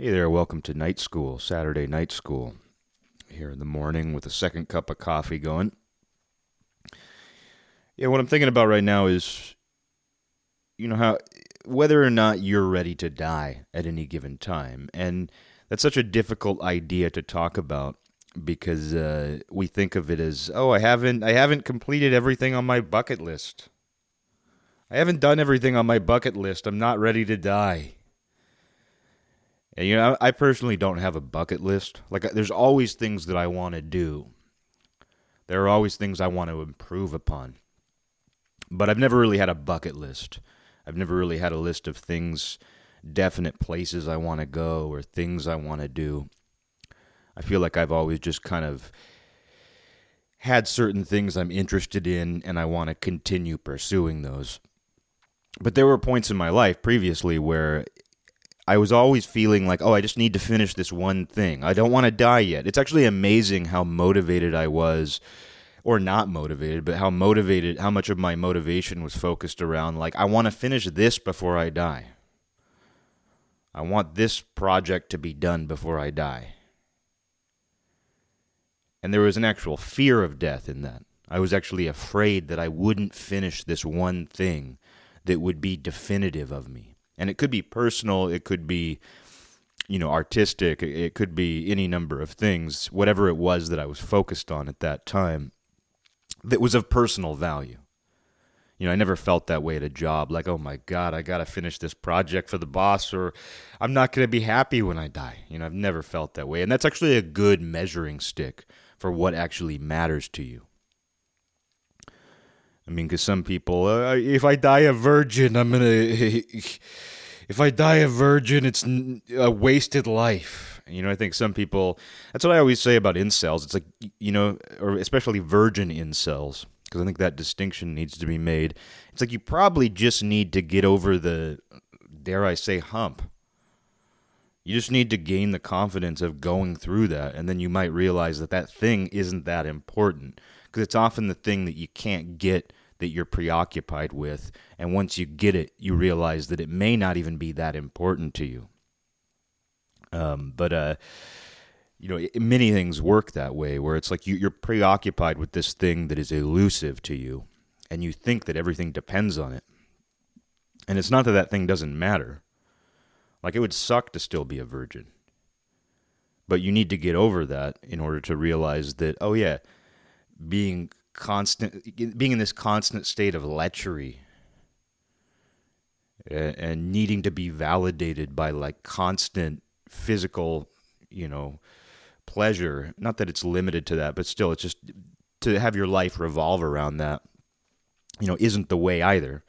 Hey there, welcome to night school, Saturday night school. Here in the morning with a second cup of coffee going. Yeah, what I'm thinking about right now is you know how whether or not you're ready to die at any given time. And that's such a difficult idea to talk about because uh, we think of it as, oh, I haven't I haven't completed everything on my bucket list. I haven't done everything on my bucket list. I'm not ready to die. And, you know, I personally don't have a bucket list. Like, there's always things that I want to do. There are always things I want to improve upon. But I've never really had a bucket list. I've never really had a list of things, definite places I want to go or things I want to do. I feel like I've always just kind of had certain things I'm interested in and I want to continue pursuing those. But there were points in my life previously where I was always feeling like, oh, I just need to finish this one thing. I don't want to die yet. It's actually amazing how motivated I was, or not motivated, but how motivated, how much of my motivation was focused around, like, I want to finish this before I die. I want this project to be done before I die. And there was an actual fear of death in that. I was actually afraid that I wouldn't finish this one thing that would be definitive of me. And it could be personal, it could be you know artistic, it could be any number of things, whatever it was that I was focused on at that time that was of personal value. You know, I never felt that way at a job like, "Oh my god, I got to finish this project for the boss or I'm not to be happy when I die." You know, I've never felt that way. And that's actually a good measuring stick for what actually matters to you. I mean, because some people, uh, if I die a virgin, I'm gonna. if I die a virgin, it's a wasted life. You know, I think some people. That's what I always say about incels. It's like you know, or especially virgin incels, because I think that distinction needs to be made. It's like you probably just need to get over the, dare I say, hump. You just need to gain the confidence of going through that, and then you might realize that that thing isn't that important because it's often the thing that you can't get that you're preoccupied with. And once you get it, you realize that it may not even be that important to you. Um, but, uh, you know, many things work that way where it's like you, you're preoccupied with this thing that is elusive to you, and you think that everything depends on it. And it's not that that thing doesn't matter. Like, it would suck to still be a virgin. But you need to get over that in order to realize that, oh, yeah, being constant being in this constant state of lechery and, needing to be validated by like constant physical you know pleasure. Not that it's limited to that but still it's just to have your life revolve around that you know isn't the way either.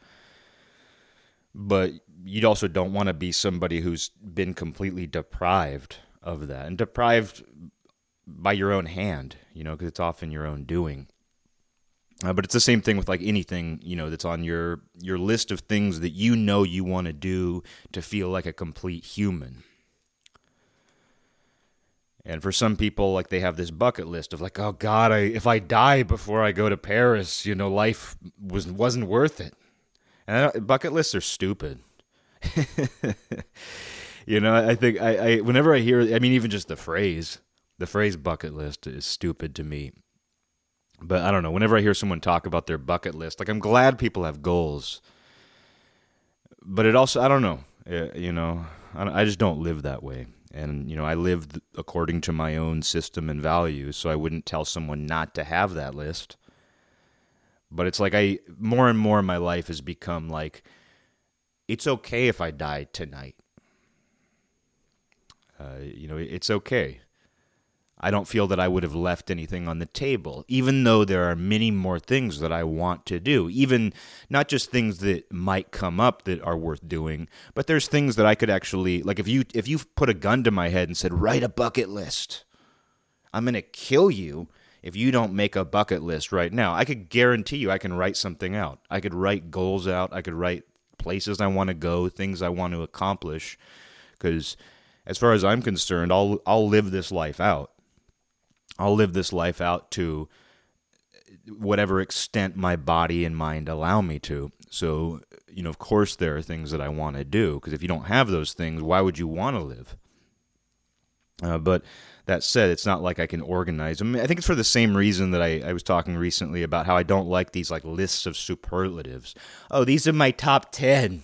But you also don't want to be somebody who's been completely deprived of that and deprived by your own hand you know because it's often your own doing uh, but it's the same thing with like anything you know that's on your your list of things that you know you want to do to feel like a complete human. And for some people, like they have this bucket list of like, oh God, I, if I die before I go to Paris, you know, life was wasn't worth it. And bucket lists are stupid. you know, I think I, I whenever I hear, I mean, even just the phrase, the phrase bucket list is stupid to me but I don't know. Whenever I hear someone talk about their bucket list, like I'm glad people have goals, but it also I don't know. Uh, you know, I just don't live that way, and you know I live according to my own system and values. So I wouldn't tell someone not to have that list. But it's like I more and more my life has become like it's okay if I die tonight. Uh, you know, it's okay. I don't feel that I would have left anything on the table, even though there are many more things that I want to do. Even not just things that might come up that are worth doing, but there's things that I could actually like if you if you put a gun to my head and said, "Write a bucket list." I'm going to kill you if you don't make a bucket list right now. I could guarantee you I can write something out. I could write goals out. I could write places I want to go, things I want to accomplish cuz as far as I'm concerned, I'll I'll live this life out I'll live this life out to whatever extent my body and mind allow me to. So, you know, of course, there are things that I want to do because if you don't have those things, why would you want to live? Uh, but that said, it's not like I can organize them. I think it's for the same reason that I, I was talking recently about how I don't like these like lists of superlatives. Oh, these are my top ten.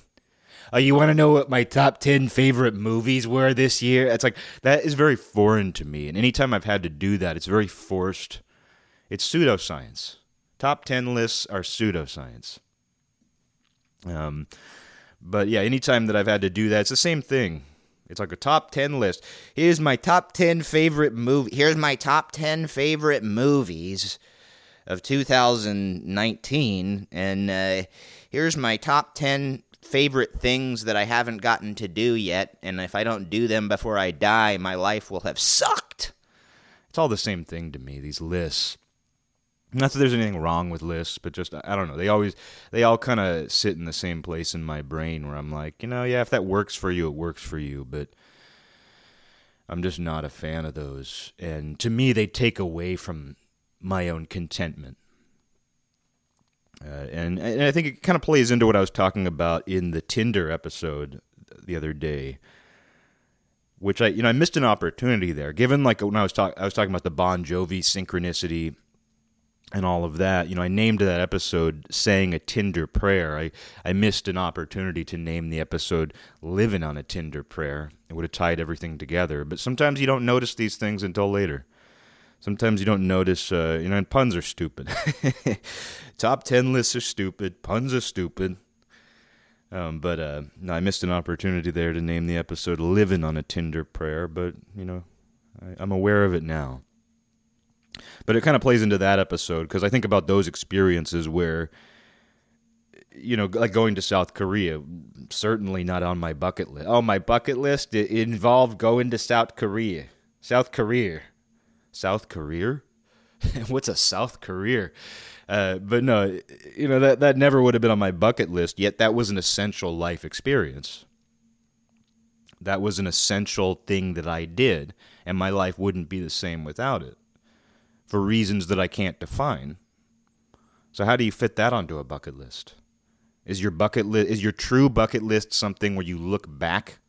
Oh, you want to know what my top 10 favorite movies were this year? It's like, that is very foreign to me. And anytime I've had to do that, it's very forced. It's pseudoscience. Top 10 lists are pseudoscience. Um, but yeah, anytime that I've had to do that, it's the same thing. It's like a top 10 list. Here's my top 10 favorite movie. Here's my top 10 favorite movies of 2019 and uh, here's my top 10 favorite things that I haven't gotten to do yet and if I don't do them before I die, my life will have sucked. It's all the same thing to me, these lists. Not that there's anything wrong with lists, but just I don't know. They always they all kind of sit in the same place in my brain where I'm like, you know, yeah, if that works for you, it works for you, but I'm just not a fan of those. And to me, they take away from my own contentment. Uh, and, and I think it kind of plays into what I was talking about in the Tinder episode the other day, which I you know I missed an opportunity there. Given like when I was talking I was talking about the Bon Jovi synchronicity and all of that. You know, I named that episode saying a Tinder prayer. I, I missed an opportunity to name the episode living on a Tinder prayer. It would have tied everything together. But sometimes you don't notice these things until later. Sometimes you don't notice, uh, you know, and puns are stupid. Top 10 lists are stupid. Puns are stupid. Um, but uh, no, I missed an opportunity there to name the episode Living on a Tinder Prayer, but, you know, I, I'm aware of it now. But it kind of plays into that episode because I think about those experiences where, you know, like going to South Korea, certainly not on my bucket list. Oh, my bucket list it involved going to South Korea. South Korea. South Korea? What's a South Korea? Uh, but no, you know that that never would have been on my bucket list. Yet that was an essential life experience. That was an essential thing that I did, and my life wouldn't be the same without it for reasons that I can't define. So how do you fit that onto a bucket list? Is your bucket list is your true bucket list something where you look back?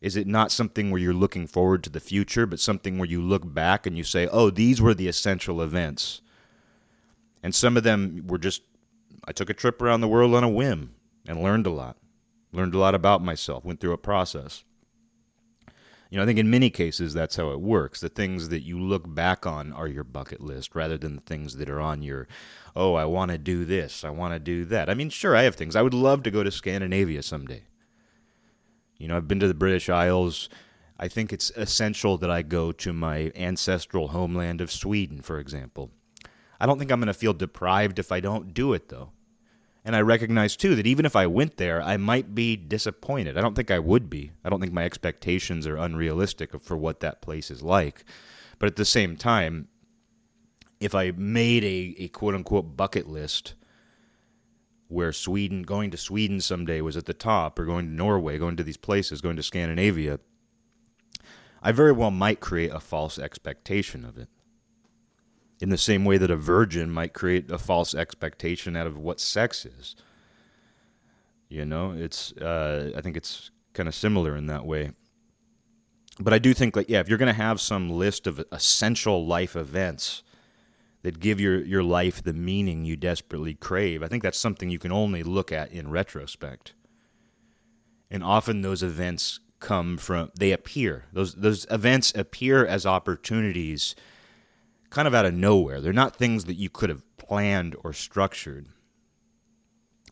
Is it not something where you're looking forward to the future, but something where you look back and you say, "Oh, these were the essential events." And some of them were just I took a trip around the world on a whim and learned a lot. Learned a lot about myself, went through a process. You know, I think in many cases that's how it works. The things that you look back on are your bucket list rather than the things that are on your, oh, I want to do this, I want to do that. I mean, sure, I have things. I would love to go to Scandinavia someday. You know, I've been to the British Isles. I think it's essential that I go to my ancestral homeland of Sweden, for example. I don't think I'm going to feel deprived if I don't do it, though. And I recognize too that even if I went there, I might be disappointed. I don't think I would be. I don't think my expectations are unrealistic for what that place is like. But at the same time, if I made a, a quote unquote bucket list where Sweden, going to Sweden someday was at the top, or going to Norway, going to these places, going to Scandinavia, I very well might create a false expectation of it in the same way that a virgin might create a false expectation out of what sex is. You know, it's uh, I think it's kind of similar in that way. But I do think like yeah, if you're going to have some list of essential life events that give your your life the meaning you desperately crave, I think that's something you can only look at in retrospect. And often those events come from they appear. Those those events appear as opportunities kind of out of nowhere. They're not things that you could have planned or structured.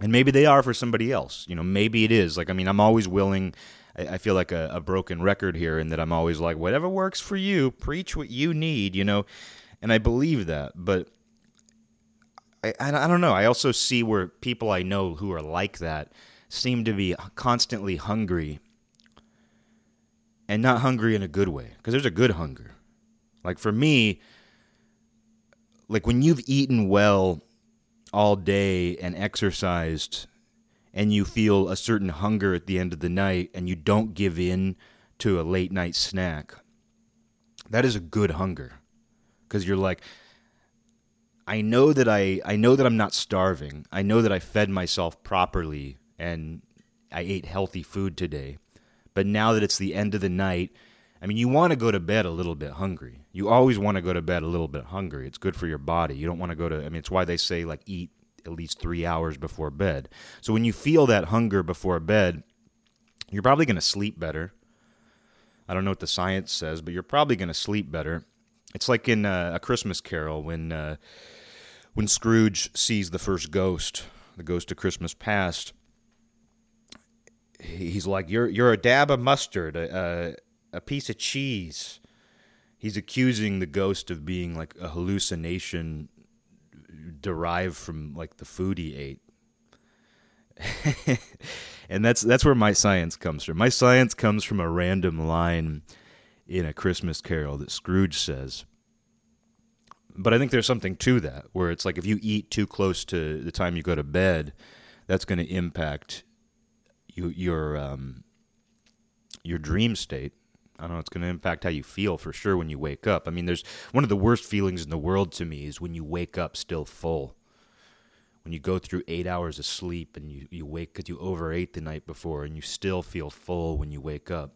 And maybe they are for somebody else. You know, maybe it is. Like, I mean, I'm always willing. I, feel like a, a broken record here, in that I'm always like, whatever works for you, preach what you need, you know. And I believe that. But I, I don't know. I also see where people I know who are like that seem to be constantly hungry and not hungry in a good way because there's a good hunger. Like for me, like when you've eaten well all day and exercised and you feel a certain hunger at the end of the night and you don't give in to a late night snack that is a good hunger because you're like i know that i i know that i'm not starving i know that i fed myself properly and i ate healthy food today but now that it's the end of the night I mean, you want to go to bed a little bit hungry. You always want to go to bed a little bit hungry. It's good for your body. You don't want to go to, I mean, it's why they say, like, eat at least three hours before bed. So when you feel that hunger before bed, you're probably going to sleep better. I don't know what the science says, but you're probably going to sleep better. It's like in uh, A Christmas Carol when, uh, when Scrooge sees the first ghost, the ghost of Christmas past. He's like, "You're you're a dab of mustard, a, a, a piece of cheese." He's accusing the ghost of being like a hallucination derived from like the food he ate. and that's that's where my science comes from. My science comes from a random line in a Christmas Carol that Scrooge says. But I think there's something to that, where it's like if you eat too close to the time you go to bed, that's going to impact you, your um, your dream state. I don't know. It's going to impact how you feel for sure when you wake up. I mean, there's one of the worst feelings in the world to me is when you wake up still full. When you go through eight hours of sleep and you, you wake because you overate the night before and you still feel full when you wake up.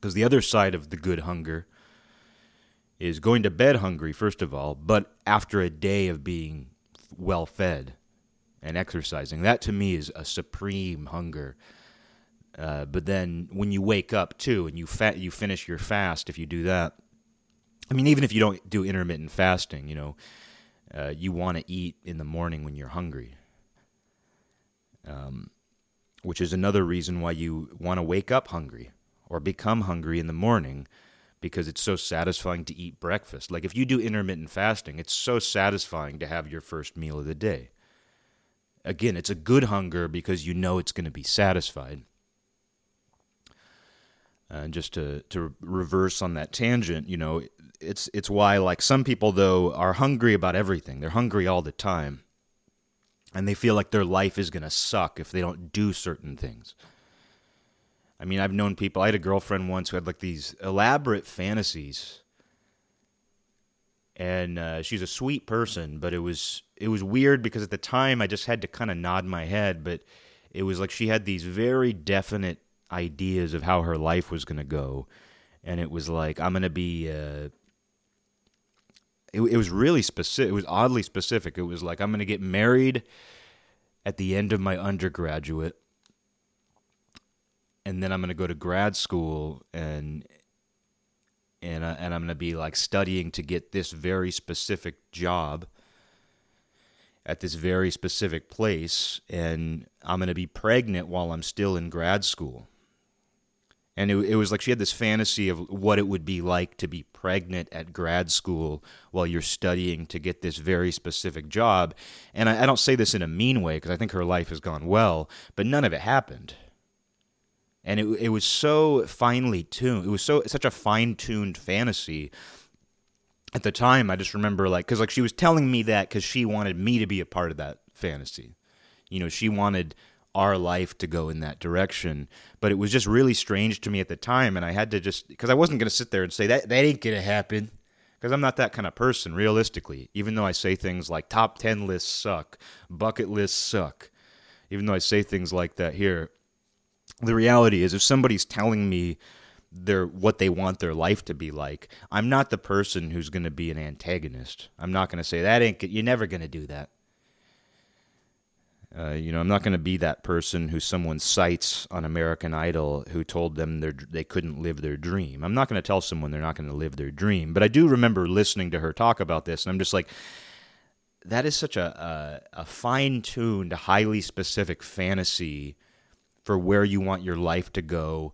Because the other side of the good hunger is going to bed hungry, first of all, but after a day of being well fed and exercising. That to me is a supreme hunger. Uh, but then when you wake up too and you you finish your fast, if you do that, I mean, even if you don't do intermittent fasting, you know, uh, you want to eat in the morning when you're hungry. Um, which is another reason why you want to wake up hungry or become hungry in the morning because it's so satisfying to eat breakfast. Like if you do intermittent fasting, it's so satisfying to have your first meal of the day. Again, it's a good hunger because you know it's going to be satisfied. Uh, and just to, to reverse on that tangent, you know, it's it's why like some people though are hungry about everything. They're hungry all the time. And they feel like their life is going to suck if they don't do certain things. I mean, I've known people. I had a girlfriend once who had like these elaborate fantasies, and uh, she's a sweet person, but it was it was weird because at the time I just had to kind of nod my head, but it was like she had these very definite ideas of how her life was going to go, and it was like I'm going to be. Uh, it, it was really specific. It was oddly specific. It was like I'm going to get married at the end of my undergraduate and then I'm going to go to grad school and and uh, and I'm going to be like studying to get this very specific job at this very specific place and I'm going to be pregnant while I'm still in grad school. And it, it was like she had this fantasy of what it would be like to be pregnant at grad school while you're studying to get this very specific job. And I, I don't say this in a mean way because I think her life has gone well, but none of it happened and it it was so finely tuned. It was so such a fine tuned fantasy. At the time, I just remember like because like she was telling me that because she wanted me to be a part of that fantasy. You know, she wanted our life to go in that direction. But it was just really strange to me at the time, and I had to just because I wasn't going to sit there and say that that ain't going to happen because I'm not that kind of person realistically. Even though I say things like top ten lists suck, bucket lists suck. Even though I say things like that here, the reality is if somebody's telling me their what they want their life to be like, I'm not the person who's going to be an antagonist. I'm not going to say that ain't you're never going to do that. Uh, you know, I'm not going to be that person who someone cites on American Idol who told them they couldn't live their dream. I'm not going to tell someone they're not going to live their dream. But I do remember listening to her talk about this, and I'm just like, that is such a, a, a fine tuned, highly specific fantasy for where you want your life to go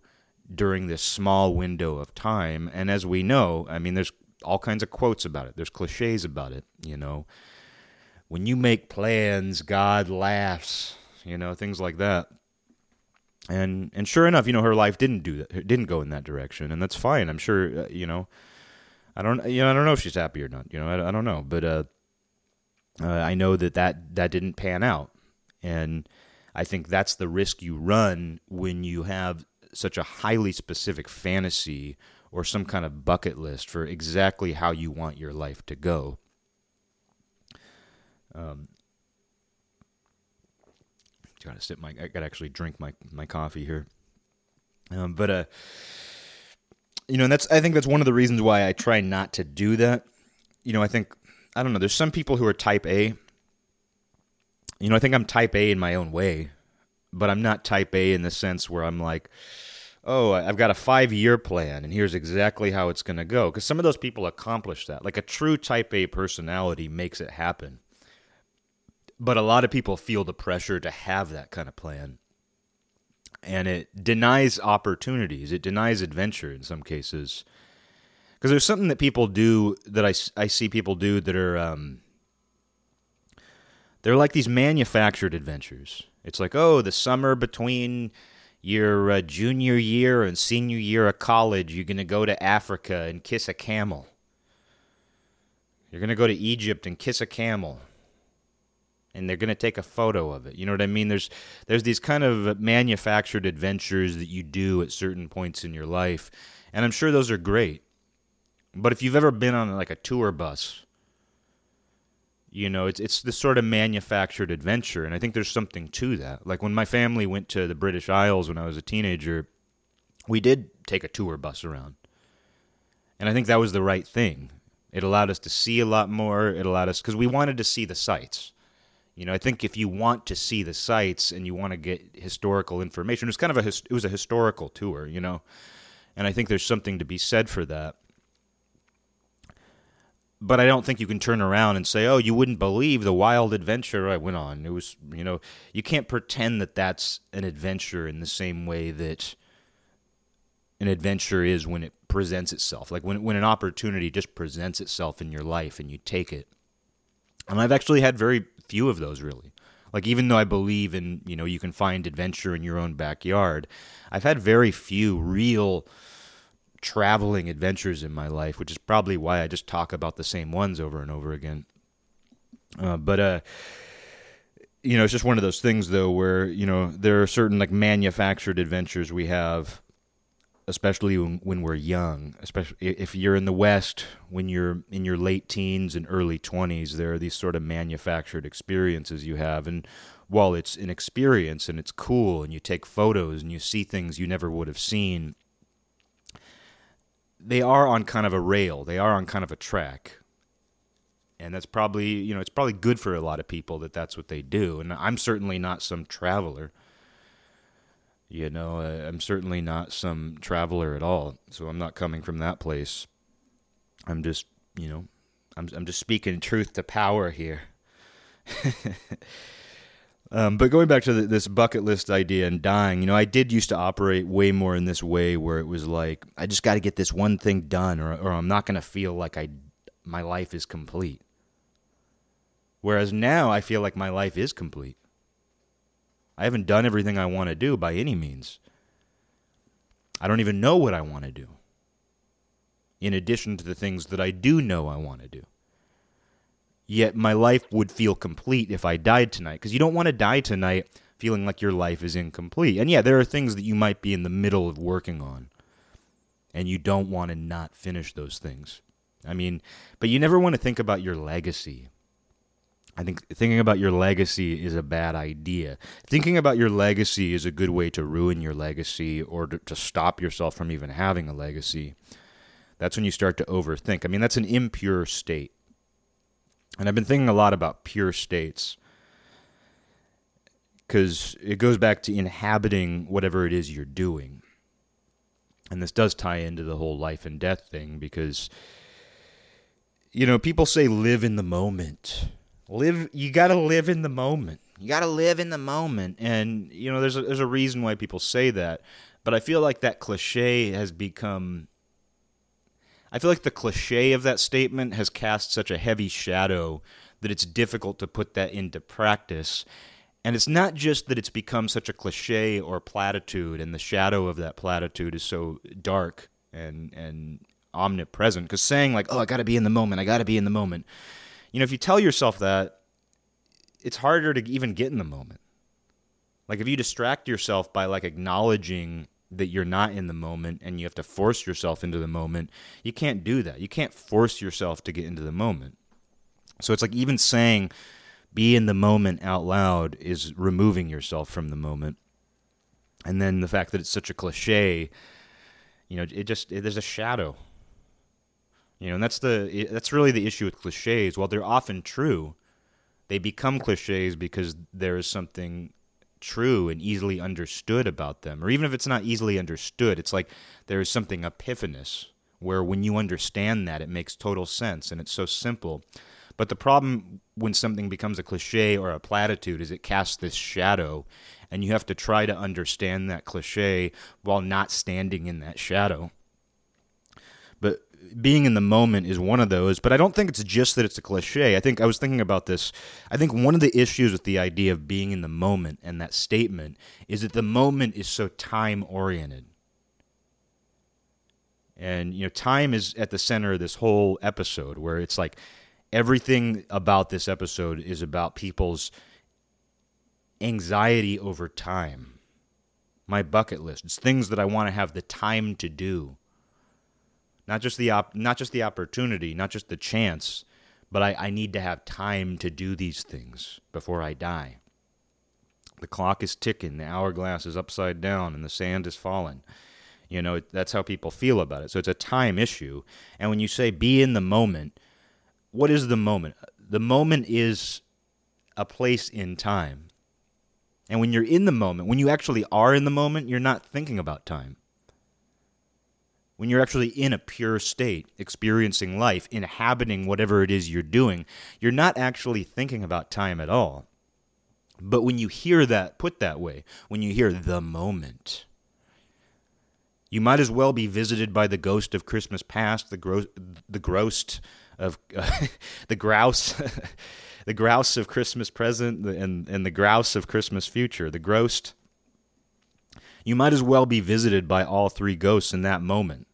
during this small window of time. And as we know, I mean, there's all kinds of quotes about it, there's cliches about it, you know. When you make plans, God laughs, you know, things like that. And and sure enough, you know, her life didn't do that, didn't go in that direction, and that's fine. I'm sure, uh, you know, I don't, you know, I don't know if she's happy or not. You know, I, I don't know, but uh, uh, I know that that that didn't pan out, and I think that's the risk you run when you have such a highly specific fantasy or some kind of bucket list for exactly how you want your life to go. Um, gotta sip my. I gotta actually drink my my coffee here. Um, but uh, you know, and that's I think that's one of the reasons why I try not to do that. You know, I think I don't know. There's some people who are type A. You know, I think I'm type A in my own way, but I'm not type A in the sense where I'm like, oh, I've got a five year plan and here's exactly how it's going to go. Because some of those people accomplish that. Like a true type A personality makes it happen. But a lot of people feel the pressure to have that kind of plan. And it denies opportunities, it denies adventure in some cases. Because there's something that people do that I, I see people do that are. Um, they're like these manufactured adventures. It's like, oh, the summer between your uh, junior year and senior year of college, you're going to go to Africa and kiss a camel. You're going to go to Egypt and kiss a camel. And they're going to take a photo of it. You know what I mean? There's there's these kind of manufactured adventures that you do at certain points in your life, and I'm sure those are great. But if you've ever been on like a tour bus you know, it's it's this sort of manufactured adventure, and I think there's something to that. Like when my family went to the British Isles when I was a teenager, we did take a tour bus around, and I think that was the right thing. It allowed us to see a lot more. It allowed us because we wanted to see the sights. You know, I think if you want to see the sites and you want to get historical information, it was kind of a it was a historical tour, you know, and I think there's something to be said for that but I don't think you can turn around and say, "Oh, you wouldn't believe the wild adventure I went on." It was, you know, you can't pretend that that's an adventure in the same way that an adventure is when it presents itself. Like when when an opportunity just presents itself in your life and you take it. And I've actually had very few of those really. Like even though I believe in, you know, you can find adventure in your own backyard, I've had very few real traveling adventures in my life, which is probably why I just talk about the same ones over and over again. Uh, but uh, you know, it's just one of those things though, where you know there are certain like manufactured adventures we have, especially when, when we're young. Especially if you're in the West, when you're in your late teens and early twenties, there are these sort of manufactured experiences you have, and while it's an experience and it's cool, and you take photos and you see things you never would have seen they are on kind of a rail. They are on kind of a track. And that's probably, you know, it's probably good for a lot of people that that's what they do. And I'm certainly not some traveler. You know, uh, I'm certainly not some traveler at all. So I'm not coming from that place. I'm just, you know, I'm I'm just speaking truth to power here. Um, but going back to the, this bucket list idea and dying, you know, I did used to operate way more in this way where it was like, I just got to get this one thing done, or, or I'm not going to feel like I my life is complete. Whereas now I feel like my life is complete. I haven't done everything I want to do by any means. I don't even know what I want to do. In addition to the things that I do know I want to do. Yet my life would feel complete if I died tonight. Because you don't want to die tonight feeling like your life is incomplete. And yeah, there are things that you might be in the middle of working on. And you don't want to not finish those things. I mean, but you never want to think about your legacy. I think thinking about your legacy is a bad idea. Thinking about your legacy is a good way to ruin your legacy or to, to stop yourself from even having a legacy. That's when you start to overthink. I mean, that's an impure state. And I've been thinking a lot about pure states because it goes back to inhabiting whatever it is you're doing. And this does tie into the whole life and death thing because, you know, people say live in the moment. Live, you got to live in the moment. You got to live in the moment. And, you know, there's a, there's a reason why people say that. But I feel like that cliche has become I feel like the cliche of that statement has cast such a heavy shadow that it's difficult to put that into practice. And it's not just that it's become such a cliche or platitude, and the shadow of that platitude is so dark and and omnipresent. Because saying like, "Oh, I got to be in the moment. I got to be in the moment," you know, if you tell yourself that, it's harder to even get in the moment. Like if you distract yourself by like acknowledging that you're not in the moment and you have to force yourself into the moment. You can't do that. You can't force yourself to get into the moment. So it's like even saying be in the moment out loud is removing yourself from the moment. And then the fact that it's such a cliche, You know, it just it, there's a shadow. You know, and that's the that's really the issue with cliches. While they're often true, they become cliches because there is something true and easily understood about them. Or even if it's not easily understood, it's like there is something epiphanous where when you understand that, it makes total sense and it's so simple. But the problem when something becomes a cliche or a platitude is it casts this shadow, and you have to try to understand that cliche while not standing in that shadow. Being in the moment is one of those, but I don't think it's just that it's a cliche. I think I was thinking about this. I think one of the issues with the idea of being in the moment and that statement is that the moment is so time oriented. And you know, time is at the center of this whole episode where it's like everything about this episode is about people's anxiety over time. My bucket list. It's things that I want to have the time to do. Not just the op- not just the opportunity, not just the chance, but I, I need to have time to do these things before I die. The clock is ticking, the hourglass is upside down, and the sand is falling. You know, that's how people feel about it. So it's a time issue. And when you say be in the moment, what is the moment? The moment is a place in time. And when you're in the moment, when you actually are in the moment, you're not thinking about time. When you're actually in a pure state, experiencing life, inhabiting whatever it is you're doing, you're not actually thinking about time at all. But when you hear that put that way, when you hear the moment, you might as well be visited by the ghost of Christmas past, the, gro- the ghost of uh, the grouse, the grouse of Christmas present, and and the grouse of Christmas future, the ghost. You might as well be visited by all three ghosts in that moment.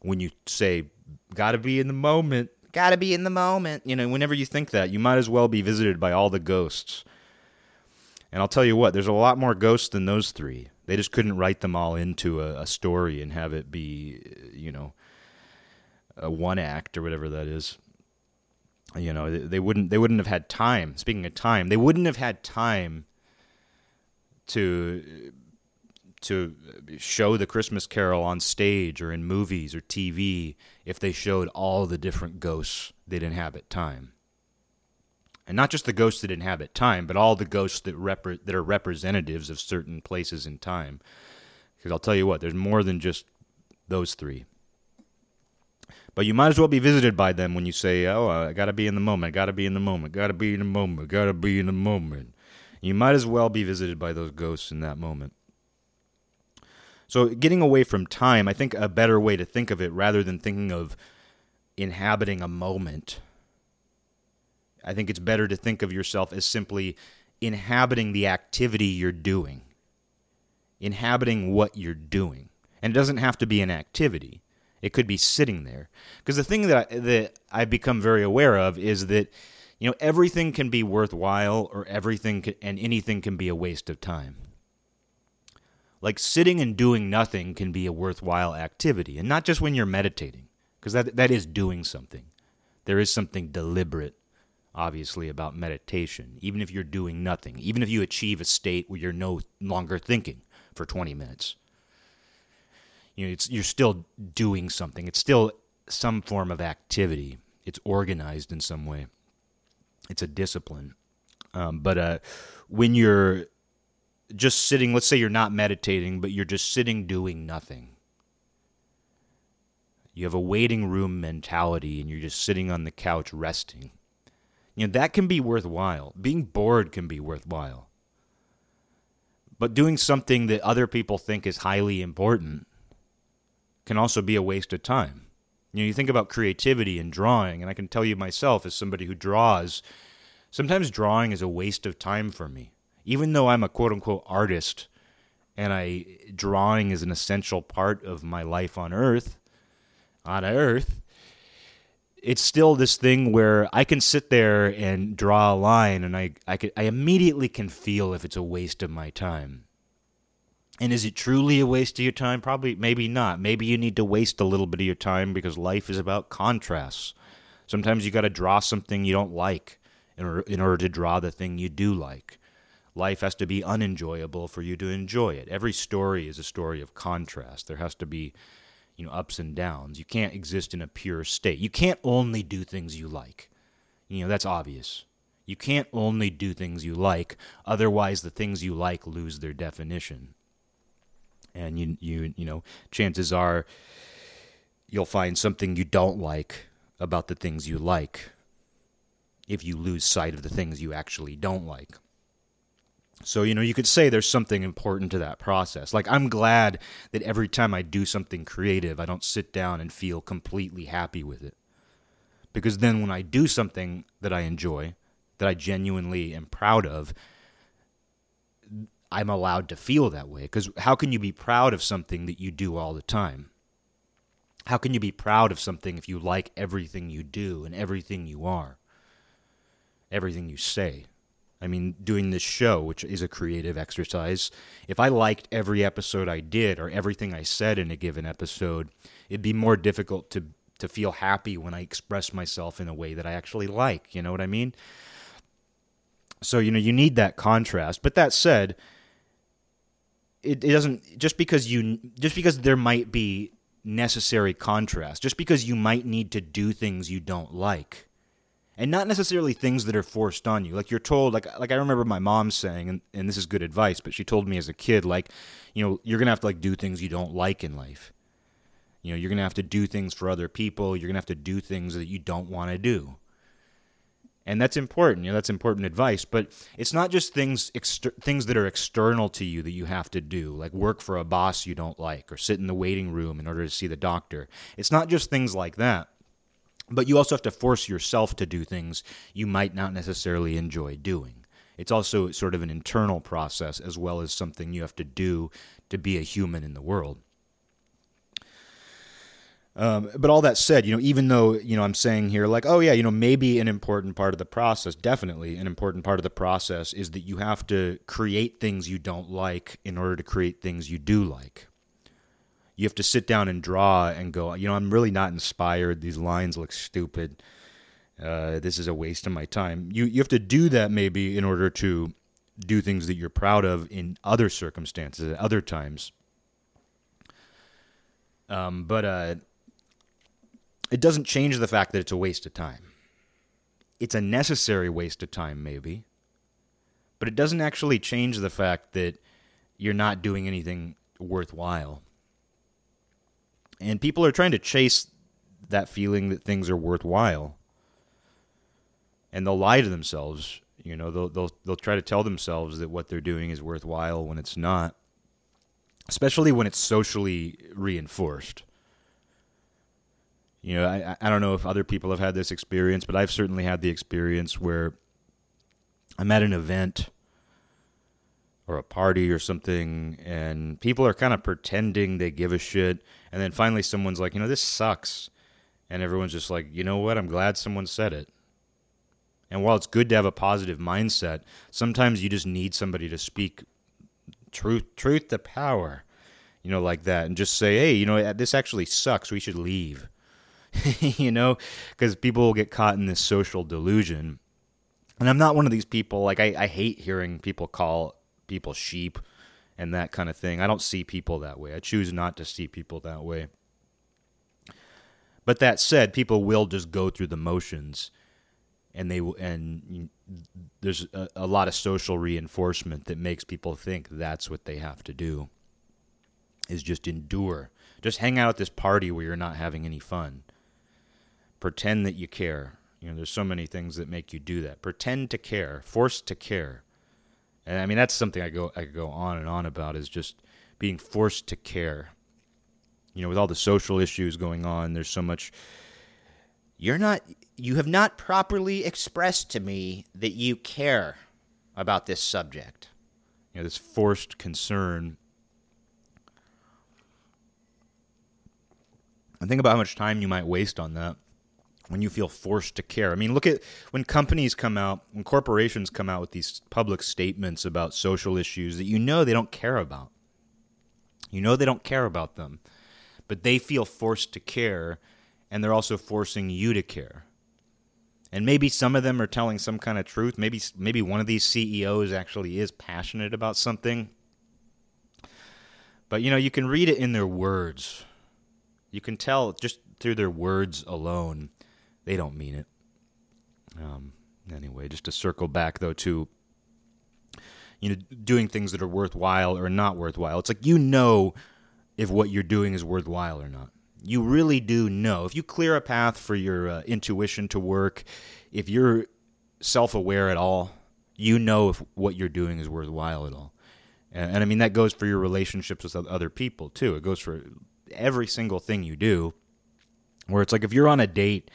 When you say, "Gotta be in the moment," gotta be in the moment. You know, whenever you think that, you might as well be visited by all the ghosts. And I'll tell you what, there's a lot more ghosts than those three. They just couldn't write them all into a, a story and have it be, you know, a one act or whatever that is. You know, they wouldn't they wouldn't have had time. Speaking of time, they wouldn't have had time to to show the Christmas Carol on stage or in movies or TV if they showed all the different ghosts that inhabit time. And not just the ghosts that inhabit time, but all the ghosts that repre- that are representatives of certain places in time. Because I'll tell you what, there's more than just those three. But you might as well be visited by them when you say, "Oh, I got to be in the moment. Got to be in the moment. Got to be in the moment. Got to be in the moment." You might as well be visited by those ghosts in that moment. So, getting away from time, I think a better way to think of it rather than thinking of inhabiting a moment, I think it's better to think of yourself as simply inhabiting the activity you're doing, inhabiting what you're doing. And it doesn't have to be an activity. It could be sitting there. Because the thing that I, that I've become very aware of is that you know everything can be worthwhile or everything can, and anything can be a waste of time. Like sitting and doing nothing can be a worthwhile activity, and not just when you're meditating, because that that is doing something. There is something deliberate obviously about meditation even if you're doing nothing even if you achieve a state where you're no longer thinking for 20 minutes you know, it's you're still doing something. It's still some form of activity. It's organized in some way. It's a discipline. Um, but uh, when you're just sitting, let's say you're not meditating, but you're just sitting doing nothing. You have a waiting room mentality and you're just sitting on the couch resting. You know, that can be worthwhile. Being bored can be worthwhile. But doing something that other people think is highly important can also be a waste of time. You know, you think about creativity and drawing, and I can tell you myself, as somebody who draws, sometimes drawing is a waste of time for me. Even though I'm a quote unquote artist and I drawing is an essential part of my life on earth, on earth, it's still this thing where I can sit there and draw a line and I I, I immediately can feel if it's a waste of my time. And is it truly a waste of your time? Probably, maybe not. Maybe you need to waste a little bit of your time because life is about contrasts. Sometimes you got to draw something you don't like in order, in order to draw the thing you do like. life has to be unenjoyable for you to enjoy it. Every story is a story of contrast. There has to be, you know, ups and downs. You can't exist in a pure state. You can't only do things you like. You know, that's obvious. You can't only do things you like, otherwise the things you like lose their definition. And you you you know, chances are you'll find something you don't like about the things you like if you lose sight of the things you actually don't like. So, you know, you could say there's something important to that process. Like, I'm glad that every time I do something creative, I don't sit down and feel completely happy with it. Because then when I do something that I enjoy, that I genuinely am proud of, I'm allowed to feel that way. Because how can you be proud of something that you do all the time? How can you be proud of something if you like everything you do and everything you are? Everything you say? I mean, doing this show, which is a creative exercise, if I liked every episode I did or everything I said in a given episode, it'd be more difficult to to feel happy when I express myself in a way that I actually like. You know what I mean? So, you know, you need that contrast. But that said, it, it doesn't just because you just because there might be necessary contrast, just because you might need to do things you don't like and not necessarily things that are forced on you. Like you're told, like like I remember my mom saying, and, and this is good advice, but she told me as a kid, like, you know, you're gonna have to like do things you don't like in life. You know, you're gonna have to do things for other people. You're gonna have to do things that you don't want to do. And that's important. You know, that's important advice. But it's not just things exter- things that are external to you that you have to do, like work for a boss you don't like, or sit in the waiting room in order to see the doctor. It's not just things like that but you also have to force yourself to do things you might not necessarily enjoy doing. It's also sort of an internal process as well as something you have to do to be a human in the world. Um, but all that said, you know, even though you know I'm saying here, like, oh yeah, you know, maybe an important part of the process, definitely an important part of the process is that you have to create things you don't like in order to create things you do like you have to sit down and draw and go, you know, I'm really not inspired. These lines look stupid. Uh, this is a waste of my time. You you have to do that maybe in order to do things that you're proud of in other circumstances at other times. Um, but uh, it doesn't change the fact that it's a waste of time. It's a necessary waste of time, maybe, but it doesn't actually change the fact that you're not doing anything worthwhile. And people are trying to chase that feeling that things are worthwhile and they'll lie to themselves. You know they'll they'll they'll try to tell themselves that what they're doing is worthwhile when it's not especially when it's socially reinforced you know I I don't know if other people have had this experience but I've certainly had the experience where I'm at an event or a party or something and people are kind of pretending they give a shit and then finally someone's like you know this sucks. And everyone's just like you know what? I'm glad someone said it. And while it's good to have a positive mindset sometimes you just need somebody to speak truth truth to power you know like that and just say hey you know this actually sucks. We should leave you know because people will get caught in this social delusion and i'm not one of these people like I, I hate hearing people call people sheep and that kind of thing. I don't see people that way. I choose not to see people that way. But that said, people will just go through the motions, and they and there's a, a lot of social reinforcement that makes people think that's what they have to do. Is just endure, just hang out at this party where you're not having any fun. Pretend that you care. You know, there's so many things that make you do that. Pretend to care, forced to care. And I mean that's something I go I go on and on about is just being forced to care. You know, with all the social issues going on, there's so much you're not you have not properly expressed to me that you care about this subject. You know, this forced concern. And think about how much time you might waste on that when you feel forced to care. I mean, look at when companies come out, when corporations come out with these public statements about social issues that you know they don't care about. You know they don't care about them, but they feel forced to care, and they're also forcing you to care. And maybe some of them are telling some kind of truth. Maybe maybe one of these CEOs actually is passionate about something. But you know, you can read it in their words. You can tell just through their words alone, they don't mean it. Um, anyway, just to circle back though to you know doing things that are worthwhile or not worthwhile. It's like you know if what you're doing is worthwhile or not. You really do know. If you clear a path for your uh, intuition to work, if you're self-aware at all, you know if what you're doing is worthwhile at all. And, and I mean that goes for your relationships with other people too. It goes for every single thing you do. Where it's like if you're on a date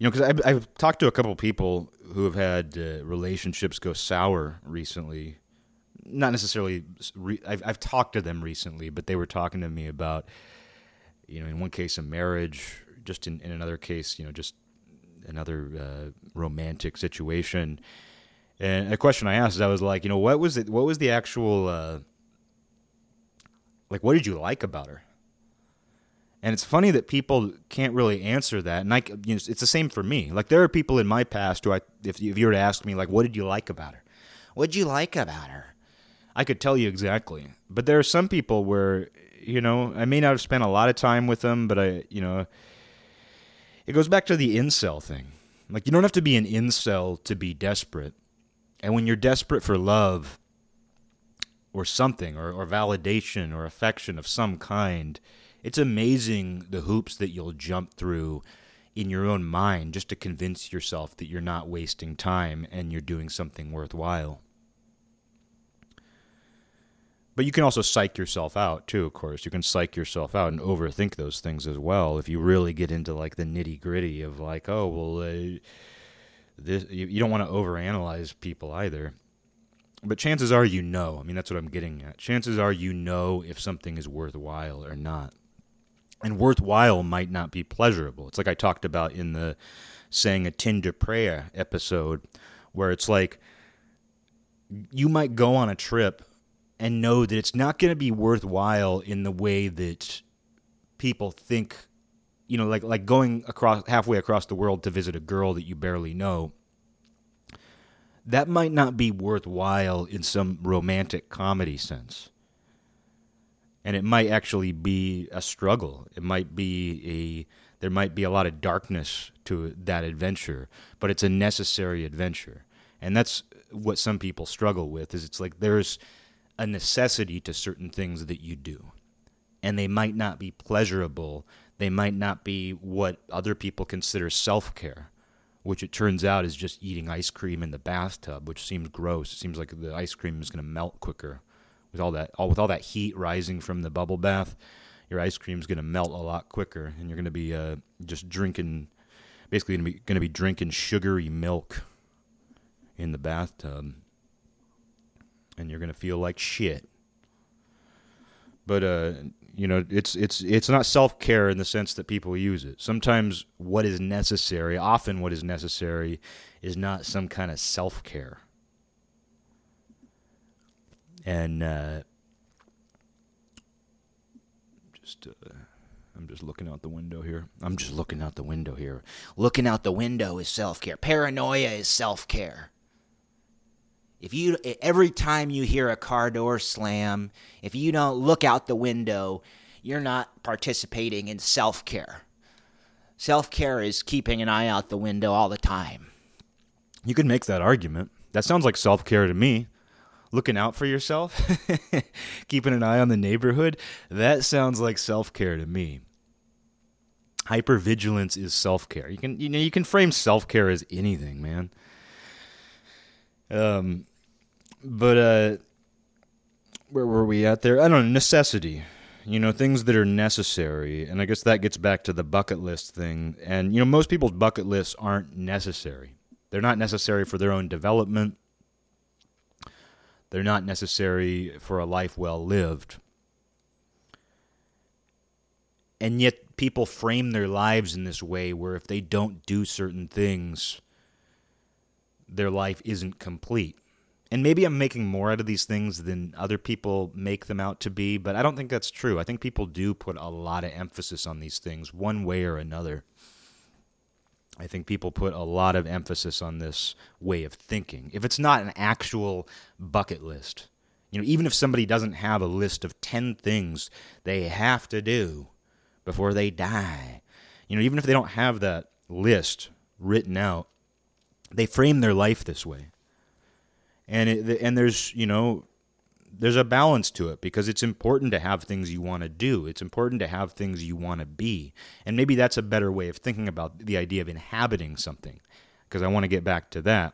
you know, because I've, I've, talked to a couple people who have had uh, relationships go sour recently. Not necessarily. Re- I've, I've talked to them recently, but they were talking to me about, you know, in one case a marriage, just in, in another case, you know, just another uh, romantic situation. And a question I asked, is, I was like, you know, what was it? What was the actual, uh, like, what did you like about her? And it's funny that people can't really answer that. And I, you know, it's the same for me. Like there are people in my past who I, if, if you were to ask me, like, what did you like about her? What did you like about her? I could tell you exactly. But there are some people where, you know, I may not have spent a lot of time with them, but I, you know, it goes back to the incel thing. Like you don't have to be an incel to be desperate. And when you're desperate for love or something, or, or validation or affection of some kind, it's amazing the hoops that you'll jump through in your own mind just to convince yourself that you're not wasting time and you're doing something worthwhile. But you can also psych yourself out too, of course. You can psych yourself out and overthink those things as well if you really get into like the nitty gritty of like, oh, well, uh, this you, you don't want to overanalyze people either. But chances are you know. I mean, that's what I'm getting at. Chances are you know if something is worthwhile or not and worthwhile might not be pleasurable. It's like I talked about in the saying a Tinder prayer episode, where it's like you might go on a trip and know that it's not going to be worthwhile in the way that people think you know like like going across halfway across the world to visit a girl that you barely know that might not be worthwhile in some romantic comedy sense and it might actually be a struggle. It might be a there might be a lot of darkness to that adventure, but it's a necessary adventure. And that's what some people struggle with is it's like there's a necessity to certain things that you do. And they might not be pleasurable. They might not be what other people consider self-care, which it turns out is just eating ice cream in the bathtub, which seems gross. It seems like the ice cream is going to melt quicker with all that all with all that heat rising from the bubble bath, your ice cream's going to melt a lot quicker, and you're going to be uh, just drinking, basically going to be going to be drinking sugary milk in the bathtub, and you're going to feel like shit. But uh, you know, it's it's it's not self care in the sense that people use it. Sometimes what is necessary, often what is necessary, is not some kind of self care and uh, just uh, I'm just looking out the window here. I'm just looking out the window here. Looking out the window is self care. Paranoia is self care. If you every time you hear a car door slam, if you don't look out the window, you're not participating in self care. Self care is keeping an eye out the window all the time. You could make that argument. That sounds like self care to me looking out for yourself, keeping an eye on the neighborhood, that sounds like self-care to me. Hypervigilance is self-care. You can you know you can frame self-care as anything, man. Um but uh where were we at there? I don't know, necessity. You know, things that are necessary. And I guess that gets back to the bucket list thing. And you know, most people's bucket lists aren't necessary. They're not necessary for their own development they're not necessary for a life well lived. And yet, people frame their lives in this way where if they don't do certain things, their life isn't complete. And maybe I'm making more out of these things than other people make them out to be, but I don't think that's true. I think people do put a lot of emphasis on these things one way or another. I think people put a lot of emphasis on this way of thinking. If it's not an actual bucket list, you know, even if somebody doesn't have a list of 10 things they have to do before they die, you know, even if they don't have that list written out, they frame their life this way. And it, and there's, you know, there's a balance to it because it's important to have things you want to do. It's important to have things you want to be. And maybe that's a better way of thinking about the idea of inhabiting something because I want to get back to that.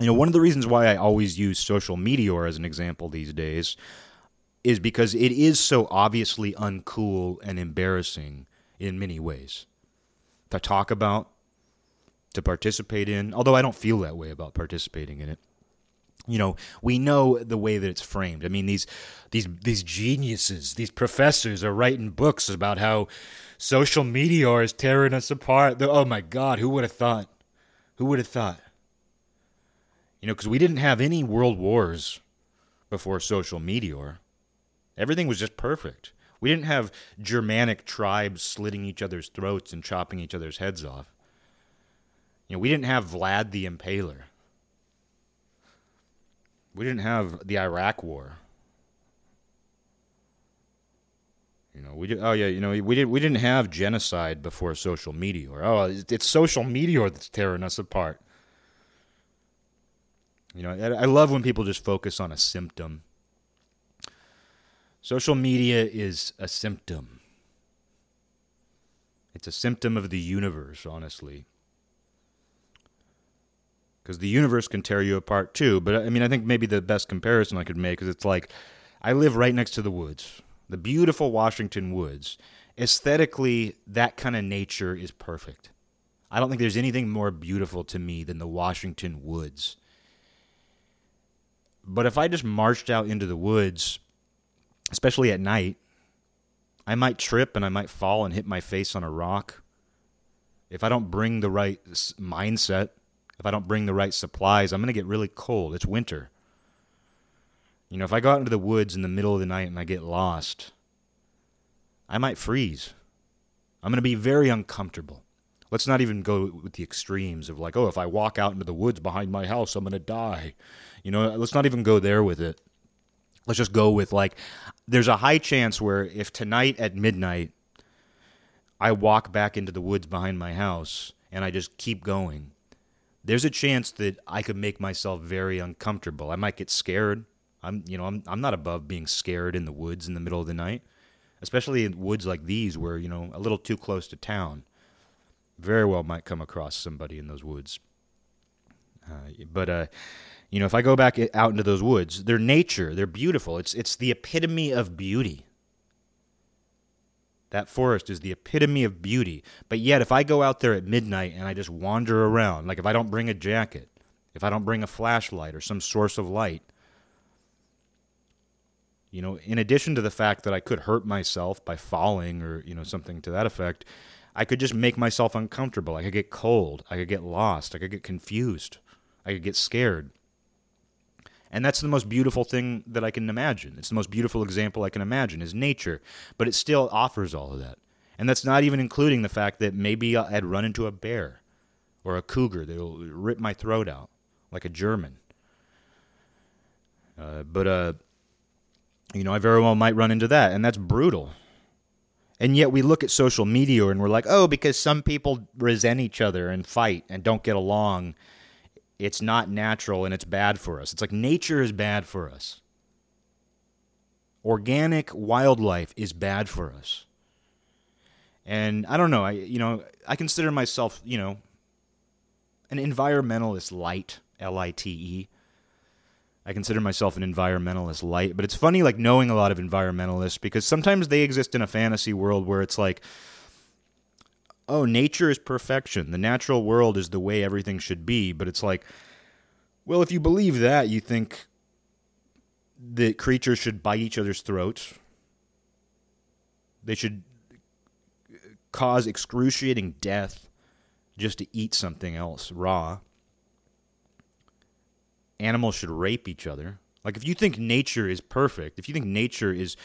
You know, one of the reasons why I always use social media as an example these days is because it is so obviously uncool and embarrassing in many ways to talk about, to participate in, although I don't feel that way about participating in it you know we know the way that it's framed. I mean these these these geniuses these professors are writing books about how social media is tearing us apart. Oh my god who would have thought? Who would have thought? You know because we didn't have any world wars before social media. Everything was just perfect. We didn't have germanic tribes slitting each other's throats and chopping each other's heads off. You know we didn't have vlad the impaler we didn't have the Iraq War. You know, we did. Oh yeah, you know, we did. We didn't have genocide before social media. Or oh, it's social media that's tearing us apart. You know, I love when people just focus on a symptom. Social media is a symptom. It's a symptom of the universe, honestly because the universe can tear you apart too. But I mean, I think maybe the best comparison I could make is it's like I live right next to the woods, the beautiful Washington woods. Aesthetically, that kind of nature is perfect. I don't think there's anything more beautiful to me than the Washington woods. But if I just marched out into the woods, especially at night, I might trip and I might fall and hit my face on a rock. If I don't bring the right mindset, if I don't bring the right supplies, I'm going to get really cold. It's winter. You know, if I go out into the woods in the middle of the night and I get lost, I might freeze. I'm going to be very uncomfortable. Let's not even go with the extremes of like, oh, if I walk out into the woods behind my house, I'm going to die. You know, let's not even go there with it. Let's just go with like, there's a high chance where if tonight at midnight I walk back into the woods behind my house and I just keep going, there's a chance that I could make myself very uncomfortable. I might get scared. I'm, you know, I'm, I'm not above being scared in the woods in the middle of the night, especially in woods like these where, you know, a little too close to town. Very well might come across somebody in those woods. Uh, but, uh, you know, if I go back out into those woods, they're nature, they're beautiful. It's, it's the epitome of beauty. That forest is the epitome of beauty. But yet, if I go out there at midnight and I just wander around, like if I don't bring a jacket, if I don't bring a flashlight or some source of light, you know, in addition to the fact that I could hurt myself by falling or, you know, something to that effect, I could just make myself uncomfortable. I could get cold. I could get lost. I could get confused. I could get scared. And that's the most beautiful thing that I can imagine. It's the most beautiful example I can imagine is nature, but it still offers all of that. And that's not even including the fact that maybe I'd run into a bear or a cougar that'll rip my throat out like a German. Uh, but uh, you know, I very well might run into that, and that's brutal. And yet we look at social media and we're like, oh, because some people resent each other and fight and don't get along, it's not natural and it's bad for us. It's like nature is bad for us. Organic wildlife is bad for us. And I don't know, I you know, I consider myself, you know, an environmentalist light, L I T E. I consider myself an environmentalist light, but it's funny like knowing a lot of environmentalists because sometimes they exist in a fantasy world where it's like oh, nature is perfection. The natural world is the way everything should be. But it's like, well, if you believe that, you think that creatures should bite each other's throats. They should cause excruciating death just to eat something else raw. Animals should rape each other. Like, if you think nature is perfect, if you think nature is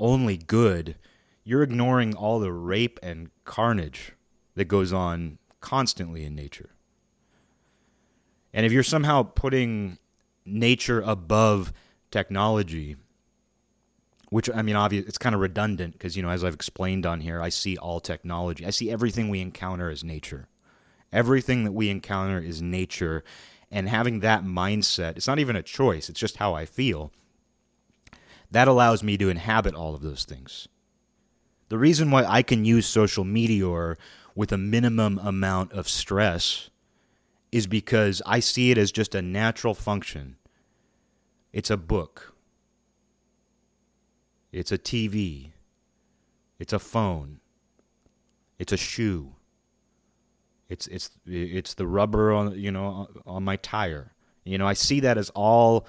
only good, you're ignoring all the rape and carnage that goes on constantly in nature. And if you're somehow putting nature above technology, which I mean, obviously, it's kind of redundant because, you know, as I've explained on here, I see all technology. I see everything we encounter as nature. Everything that we encounter is nature. And having that mindset, it's not even a choice, it's just how I feel. That allows me to inhabit all of those things. The reason why I can use social media with a minimum amount of stress is because I see it as just a natural function. It's a book it's a TV. It's a phone. It's a shoe. It's it's it's the rubber on you know on my tire. You know, I see that as all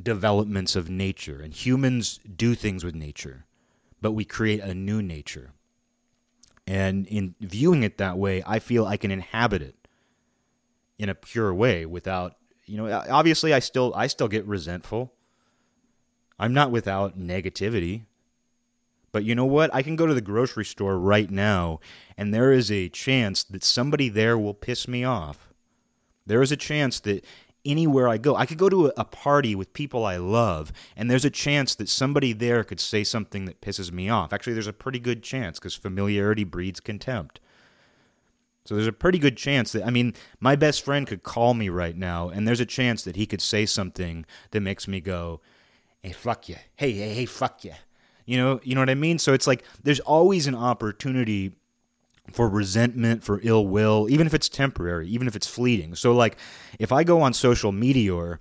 developments of nature and humans do things with nature, but we create a new nature. And in viewing it that way, I feel I can inhabit it in a pure way without, you know, obviously I still I still get resentful. I'm not without negativity. But you know what? I can go to the grocery store right now, and there is a chance that somebody there will piss me off. There is a chance that anywhere I go, I could go to a party with people I love, and there's a chance that somebody there could say something that pisses me off. Actually, there's a pretty good chance because familiarity breeds contempt. So there's a pretty good chance that, I mean, my best friend could call me right now, and there's a chance that he could say something that makes me go, hey, fuck you. Hey, hey, hey, fuck you. You know, you know what I mean? So it's like there's always an opportunity for resentment, for ill will, even if it's temporary, even if it's fleeting. So like if I go on social media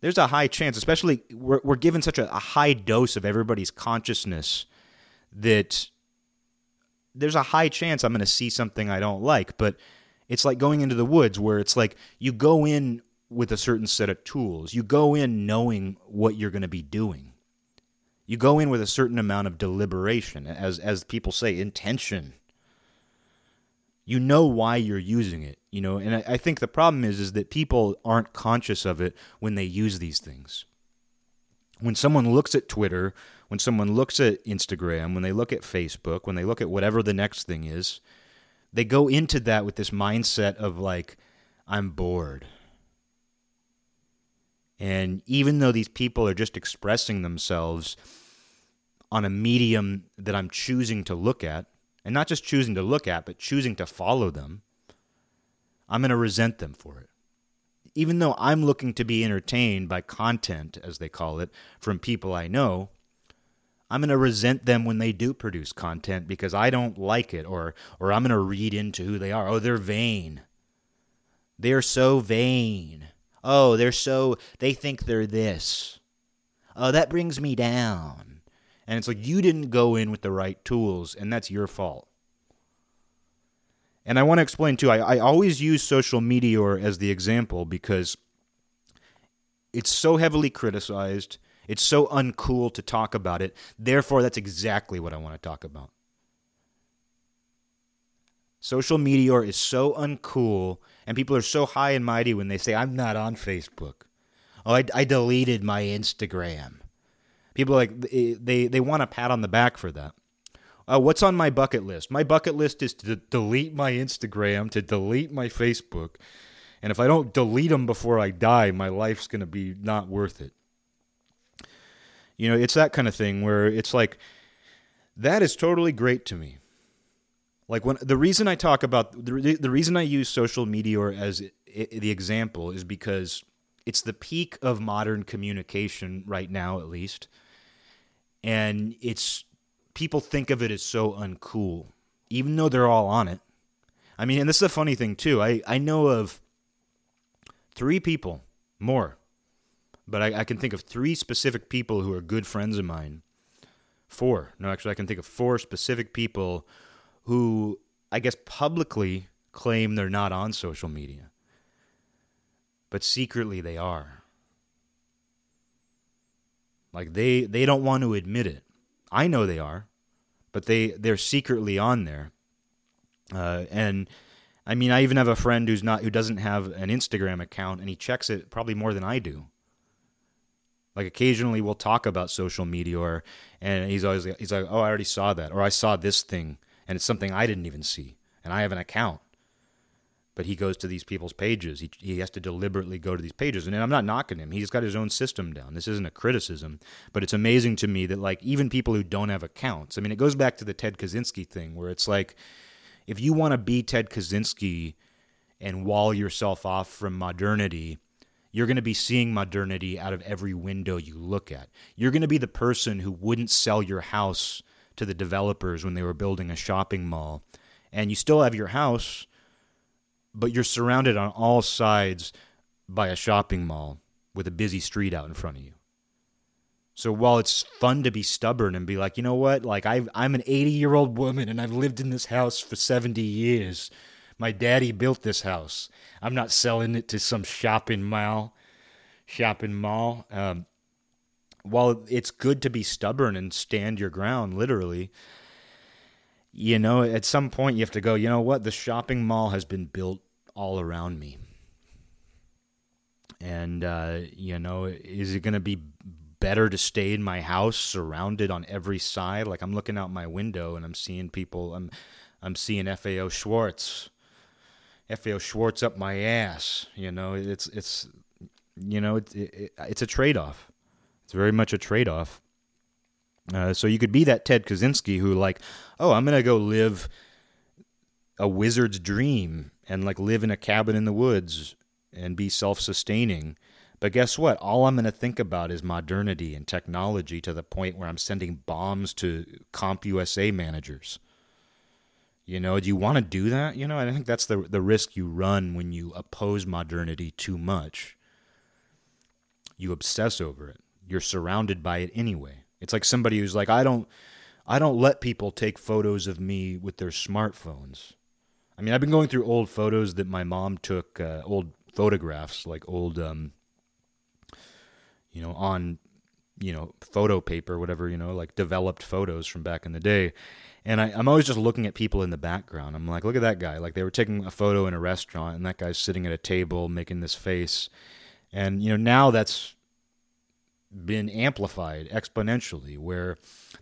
there's a high chance, especially we're, we're given such a, a high dose of everybody's consciousness that there's a high chance I'm going to see something I don't like. But it's like going into the woods where it's like you go in with a certain set of tools. You go in knowing what you're going to be doing. You go in with a certain amount of deliberation, as as people say, intention. You know why you're using it, you know, and I, I think the problem is is that people aren't conscious of it when they use these things. When someone looks at Twitter, when someone looks at Instagram, when they look at Facebook, when they look at whatever the next thing is, they go into that with this mindset of like, I'm bored. And even though these people are just expressing themselves on a medium that I'm choosing to look at, and not just choosing to look at, but choosing to follow them, I'm going to resent them for it. Even though I'm looking to be entertained by content, as they call it, from people I know, I'm going to resent them when they do produce content because I don't like it or or I'm going to read into who they are. Oh, they're vain. They're so vain. Oh, they're so, they think they're this. Oh, that brings me down. And it's like you didn't go in with the right tools, and that's your fault. And I want to explain too, I, I always use social media as the example because it's so heavily criticized. It's so uncool to talk about it. Therefore, that's exactly what I want to talk about. Social media is so uncool and people are so high and mighty when they say, I'm not on Facebook. Oh, I, I deleted my Instagram. People are like, they, they want a pat on the back for that. Uh, what's on my bucket list? My bucket list is to delete my Instagram, to delete my Facebook. And if I don't delete them before I die, my life's going to be not worth it. You know, it's that kind of thing where it's like, that is totally great to me. Like when the reason I talk about the, the reason I use social media or as the example is because it's the peak of modern communication right now, at least, and it's people think of it as so uncool, even though they're all on it. I mean, and this is a funny thing too. I I know of three people more, but I, I can think of three specific people who are good friends of mine. Four, no, actually, I can think of four specific people who I guess publicly claim they're not on social media, but secretly they are. Like they they don't want to admit it. I know they are, but they they're secretly on there. Uh, and I mean, I even have a friend who's not who doesn't have an Instagram account, and he checks it probably more than I do. Like occasionally we'll talk about social media, or and he's always he's like, "Oh, I already saw that," or "I saw this thing," and it's something I didn't even see, and I have an account. But he goes to these people's pages. He, he has to deliberately go to these pages. And I'm not knocking him. He's got his own system down. This isn't a criticism, but it's amazing to me that, like, even people who don't have accounts, I mean, it goes back to the Ted Kaczynski thing where it's like, if you want to be Ted Kaczynski and wall yourself off from modernity, you're going to be seeing modernity out of every window you look at. You're going to be the person who wouldn't sell your house to the developers when they were building a shopping mall. And you still have your house but you're surrounded on all sides by a shopping mall with a busy street out in front of you. So while it's fun to be stubborn and be like, you know what, like i am an 80 year old woman and I've lived in this house for 70 years. My daddy built this house. I'm not selling it to some shopping mall. Shopping mall. Um, while it's good to be stubborn and stand your ground, literally, you know, at some point you have to go, you know what, the shopping mall has been built all around me. And, uh, you know, is it going to be better to stay in my house surrounded on every side? Like I'm looking out my window and I'm seeing people, I'm, I'm seeing FAO Schwarz, FAO Schwarz up my ass. You know, it's, it's, you know, it, it, it's a trade off. It's very much a trade off. Uh, so you could be that Ted Kaczynski who, like, oh, I'm going to go live a wizard's dream and like live in a cabin in the woods and be self-sustaining. But guess what? All I'm going to think about is modernity and technology to the point where I'm sending bombs to CompUSA managers. You know, do you want to do that? You know, I think that's the the risk you run when you oppose modernity too much. You obsess over it. You're surrounded by it anyway. It's like somebody who's like, I don't I don't let people take photos of me with their smartphones. I mean, I've been going through old photos that my mom took, uh, old photographs, like old, um, you know, on, you know, photo paper, whatever, you know, like developed photos from back in the day. And I, I'm always just looking at people in the background. I'm like, look at that guy. Like they were taking a photo in a restaurant, and that guy's sitting at a table making this face. And you know, now that's been amplified exponentially. Where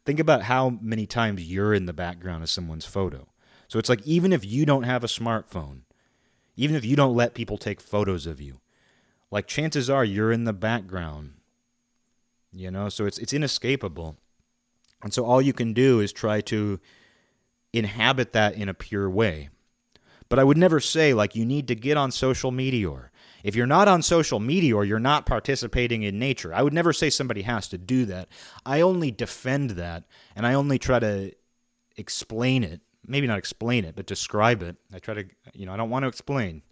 think about how many times you're in the background of someone's photo so it's like even if you don't have a smartphone, even if you don't let people take photos of you, like chances are you're in the background. You know, so it's it's inescapable. And so all you can do is try to inhabit that in a pure way. But I would never say like you need to get on social media or if you're not on social media or you're not participating in nature. I would never say somebody has to do that. I only defend that and I only try to explain it maybe not explain it, but describe it. I try to, you know, I don't want to explain.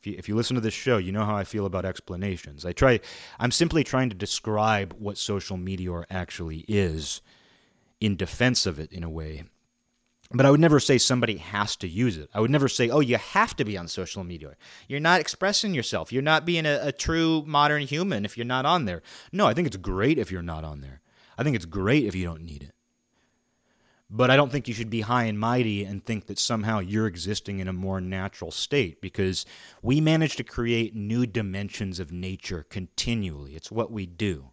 If you, if you listen to this show, you know how I feel about explanations. I try, I'm simply trying to describe what social media actually is in defense of it in a way. But I would never say somebody has to use it. I would never say, oh, you have to be on social media. You're not expressing yourself. You're not being a, a true modern human if you're not on there. No, I think it's great if you're not on there. I think it's great if you don't need it. But I don't think you should be high and mighty and think that somehow you're existing in a more natural state because we manage to create new dimensions of nature continually. It's what we do.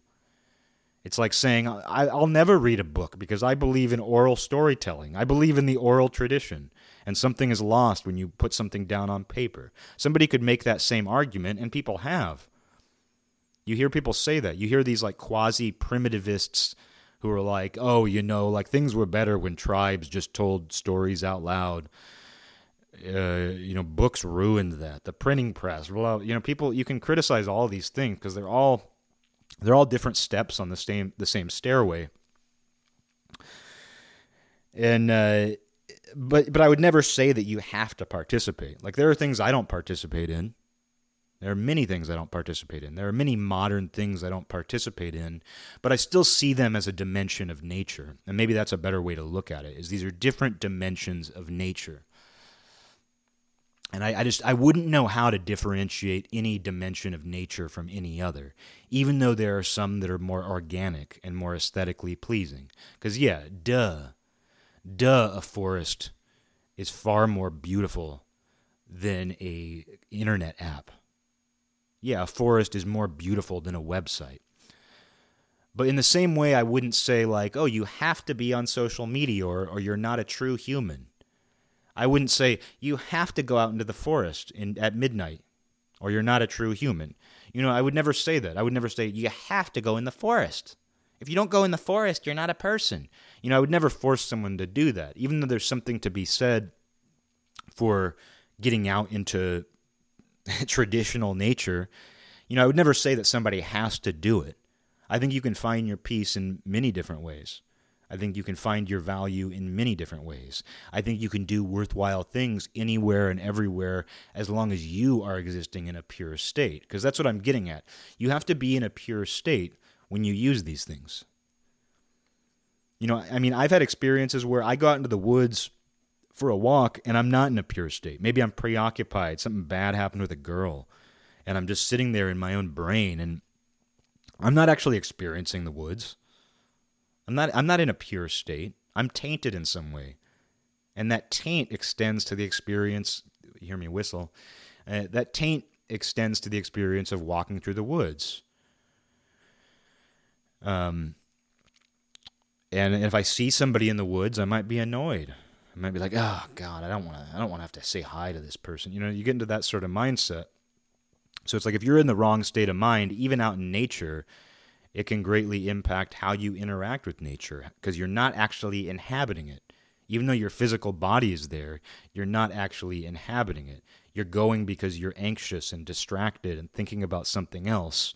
It's like saying, I'll never read a book because I believe in oral storytelling. I believe in the oral tradition. And something is lost when you put something down on paper. Somebody could make that same argument, and people have. You hear people say that. You hear these like quasi primitivists who are like, oh, you know, like things were better when tribes just told stories out loud. Uh, you know, books ruined that. The printing press, well, you know, people you can criticize all these things because they're all they're all different steps on the same the same stairway. And uh, but but I would never say that you have to participate. Like there are things I don't participate in there are many things I don't participate in. There are many modern things I don't participate in, but I still see them as a dimension of nature. And maybe that's a better way to look at it. Is these are different dimensions of nature. And I, I, just I wouldn't know how to differentiate any dimension of nature from any other, even though there are some that are more organic and more aesthetically pleasing. Because yeah, duh, duh, a forest is far more beautiful than a internet app yeah, a forest is more beautiful than a website. But in the same way, I wouldn't say, like, oh, you have to be on social media or, or you're not a true human. I wouldn't say you have to go out into the forest in, at midnight or you're not a true human. You know, I would never say that. I would never say you have to go in the forest. If you don't go in the forest, you're not a person. You know, I would never force someone to do that, even though there's something to be said for getting out into traditional nature. You know, I would never say that somebody has to do it. I think you can find your peace in many different ways. I think you can find your value in many different ways. I think you can do worthwhile things anywhere and everywhere as long as you are existing in a pure state. Because that's what I'm getting at. You have to be in a pure state when you use these things. You know, I mean, I've had experiences where I go out into the woods for a walk and I'm not in a pure state. Maybe I'm preoccupied, something bad happened with a girl, and I'm just sitting there in my own brain and I'm not actually experiencing the woods. I'm not I'm not in a pure state. I'm tainted in some way. And that taint extends to the experience, hear me whistle. Uh, that taint extends to the experience of walking through the woods. Um and if I see somebody in the woods, I might be annoyed. I might be like, "Oh god, I don't want to I don't want to have to say hi to this person." You know, you get into that sort of mindset. So it's like if you're in the wrong state of mind, even out in nature, it can greatly impact how you interact with nature because you're not actually inhabiting it. Even though your physical body is there, you're not actually inhabiting it. You're going because you're anxious and distracted and thinking about something else.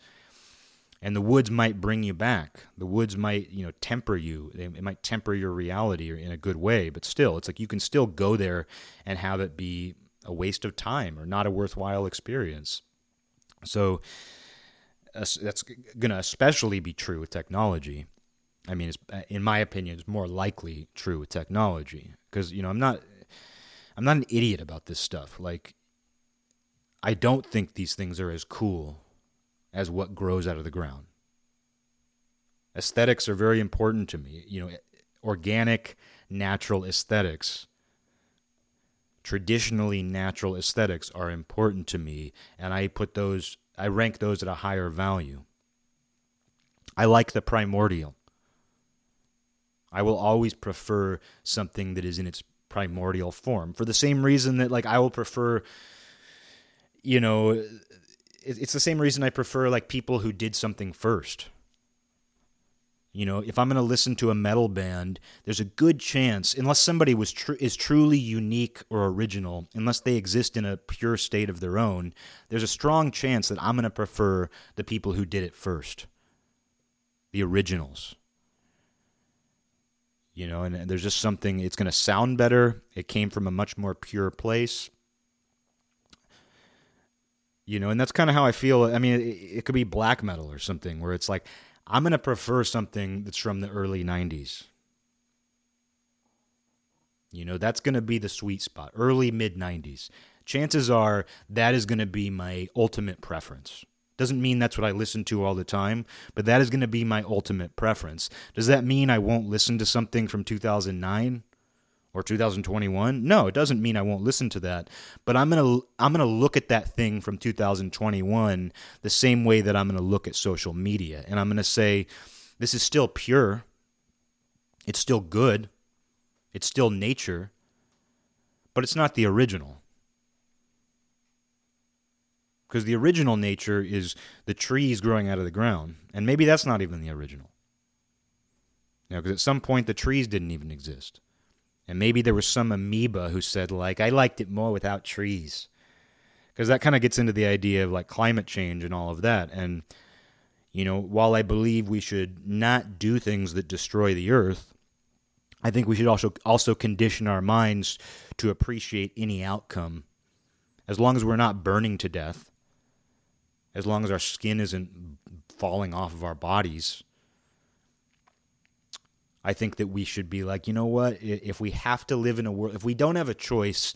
And the woods might bring you back. The woods might, you know, temper you. It might temper your reality in a good way, but still, it's like you can still go there and have it be a waste of time or not a worthwhile experience. So, that's going to especially be true with technology. I mean, uh, in my opinion, it's more likely true with technology because you know I'm not I'm not an idiot about this stuff. Like, I don't think these things are as cool as what grows out of the ground. Aesthetics are very important to me. You know, organic, natural aesthetics traditionally natural aesthetics are important to me and I put those I rank those at a higher value. I like the primordial. I will always prefer something that is in its primordial form for the same reason that like I will prefer you know it's the same reason I prefer like people who did something first. You know, if I'm going to listen to a metal band, there's a good chance, unless somebody was tr- is truly unique or original, unless they exist in a pure state of their own, there's a strong chance that I'm going to prefer the people who did it first, the originals. You know, and there's just something, it's going to sound better. It came from a much more pure place. You know, and that's kind of how I feel. I mean, it, it could be black metal or something where it's like, I'm going to prefer something that's from the early 90s. You know, that's going to be the sweet spot, early mid 90s. Chances are that is going to be my ultimate preference. Doesn't mean that's what I listen to all the time, but that is going to be my ultimate preference. Does that mean I won't listen to something from 2009? Or 2021 no it doesn't mean i won't listen to that but i'm going to i'm going to look at that thing from 2021 the same way that i'm going to look at social media and i'm going to say this is still pure. It's still good. It's still nature but it's not the original. Because the original nature is the trees growing out of the ground and maybe that's not even the original. You because at some point the trees didn't even exist and maybe there was some amoeba who said, like, I liked it more without trees. Because that kind of gets into the idea of like climate change and all of that. And, you know, while I believe we should not do things that destroy the earth, I think we should also also condition our minds to appreciate any outcome. As long as we're not burning to death, as long as our skin isn't falling off of our bodies, I think that we should be like, you know what? If we have to live in a world, if we don't have a choice,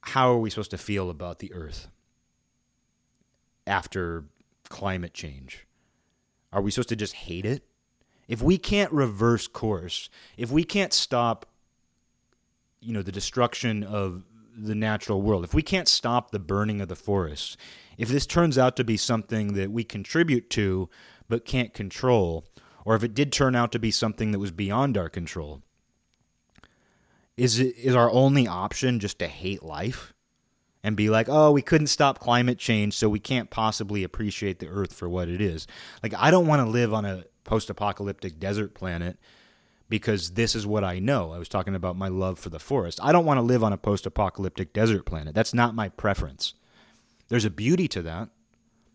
how are we supposed to feel about the earth after climate change? Are we supposed to just hate it? If we can't reverse course, if we can't stop you know the destruction of the natural world, if we can't stop the burning of the forests, if this turns out to be something that we contribute to but can't control, or if it did turn out to be something that was beyond our control, is it is our only option just to hate life and be like, "Oh, we couldn't stop climate change, so we can't possibly appreciate the earth for what it is." Like I don't want to live on a post-apocalyptic desert planet because this is what I know. I was talking about my love for the forest. I don't want to live on a post-apocalyptic desert planet. That's not my preference. There's a beauty to that.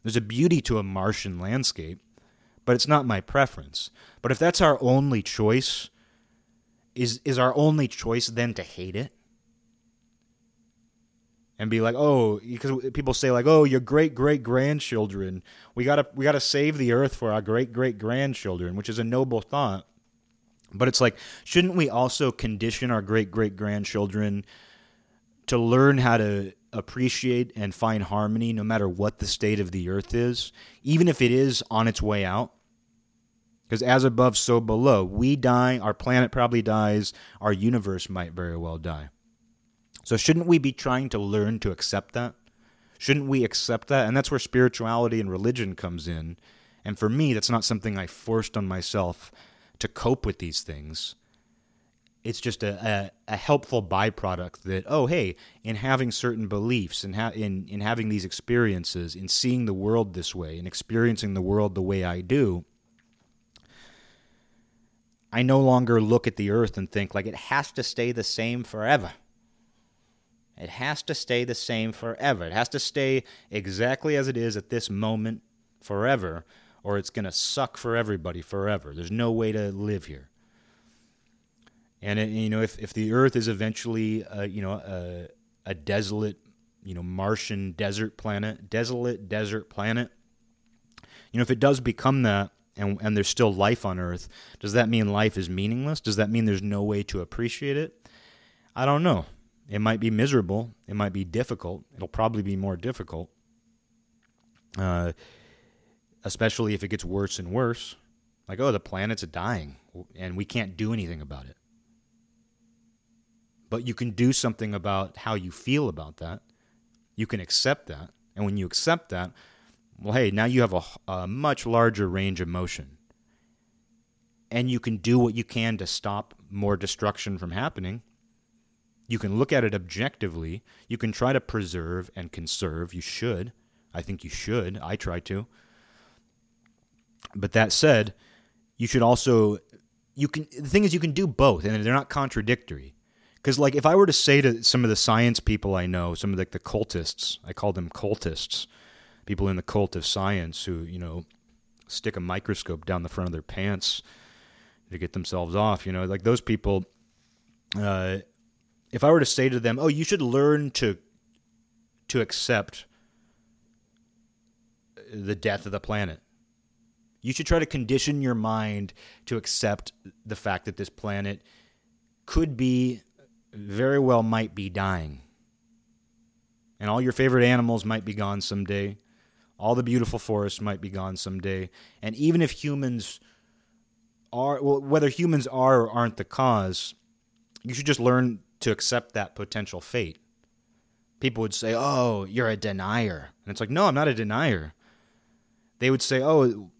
There's a beauty to a Martian landscape, but it's not my preference. But if that's our only choice, is is our only choice then to hate it? And be like, oh, because people say like, oh, your great great grandchildren, we gotta we gotta save the earth for our great great grandchildren, which is a noble thought. But it's like, shouldn't we also condition our great great grandchildren to learn how to appreciate and find harmony no matter what the state of the earth is, even if it is on its way out? Because as above, so below. We die, our planet probably dies, our universe might very well die. So, shouldn't we be trying to learn to accept that? Shouldn't we accept that? And that's where spirituality and religion comes in. And for me, that's not something I forced on myself to cope with these things. It's just a, a, a helpful byproduct that, oh, hey, in having certain beliefs, and ha- in, in having these experiences, in seeing the world this way, and experiencing the world the way I do, I no longer look at the earth and think like it has to stay the same forever. It has to stay the same forever. It has to stay exactly as it is at this moment forever, or it's going to suck for everybody forever. There's no way to live here. And it, you know, if if the Earth is eventually, uh, you know, a, a desolate, you know, Martian desert planet, desolate desert planet, you know, if it does become that, and, and there's still life on Earth, does that mean life is meaningless? Does that mean there's no way to appreciate it? I don't know. It might be miserable. It might be difficult. It'll probably be more difficult, uh, especially if it gets worse and worse. Like, oh, the planet's dying, and we can't do anything about it. But you can do something about how you feel about that. You can accept that. And when you accept that, well, hey, now you have a, a much larger range of motion. And you can do what you can to stop more destruction from happening. You can look at it objectively. You can try to preserve and conserve. You should. I think you should. I try to. But that said, you should also you can the thing is you can do both and they're not contradictory. Cuz like if I were to say to some of the science people I know, some of like the cultists, I call them cultists, people in the cult of science who, you know, stick a microscope down the front of their pants to get themselves off, you know, like those people uh, if I were to say to them, "Oh, you should learn to to accept the death of the planet." You should try to condition your mind to accept the fact that this planet could be very well might be dying. And all your favorite animals might be gone someday. All the beautiful forests might be gone someday. And even if humans are, well, whether humans are or aren't the cause, you should just learn to accept that potential fate. People would say, oh, you're a denier. And it's like, no, I'm not a denier. They would say, oh,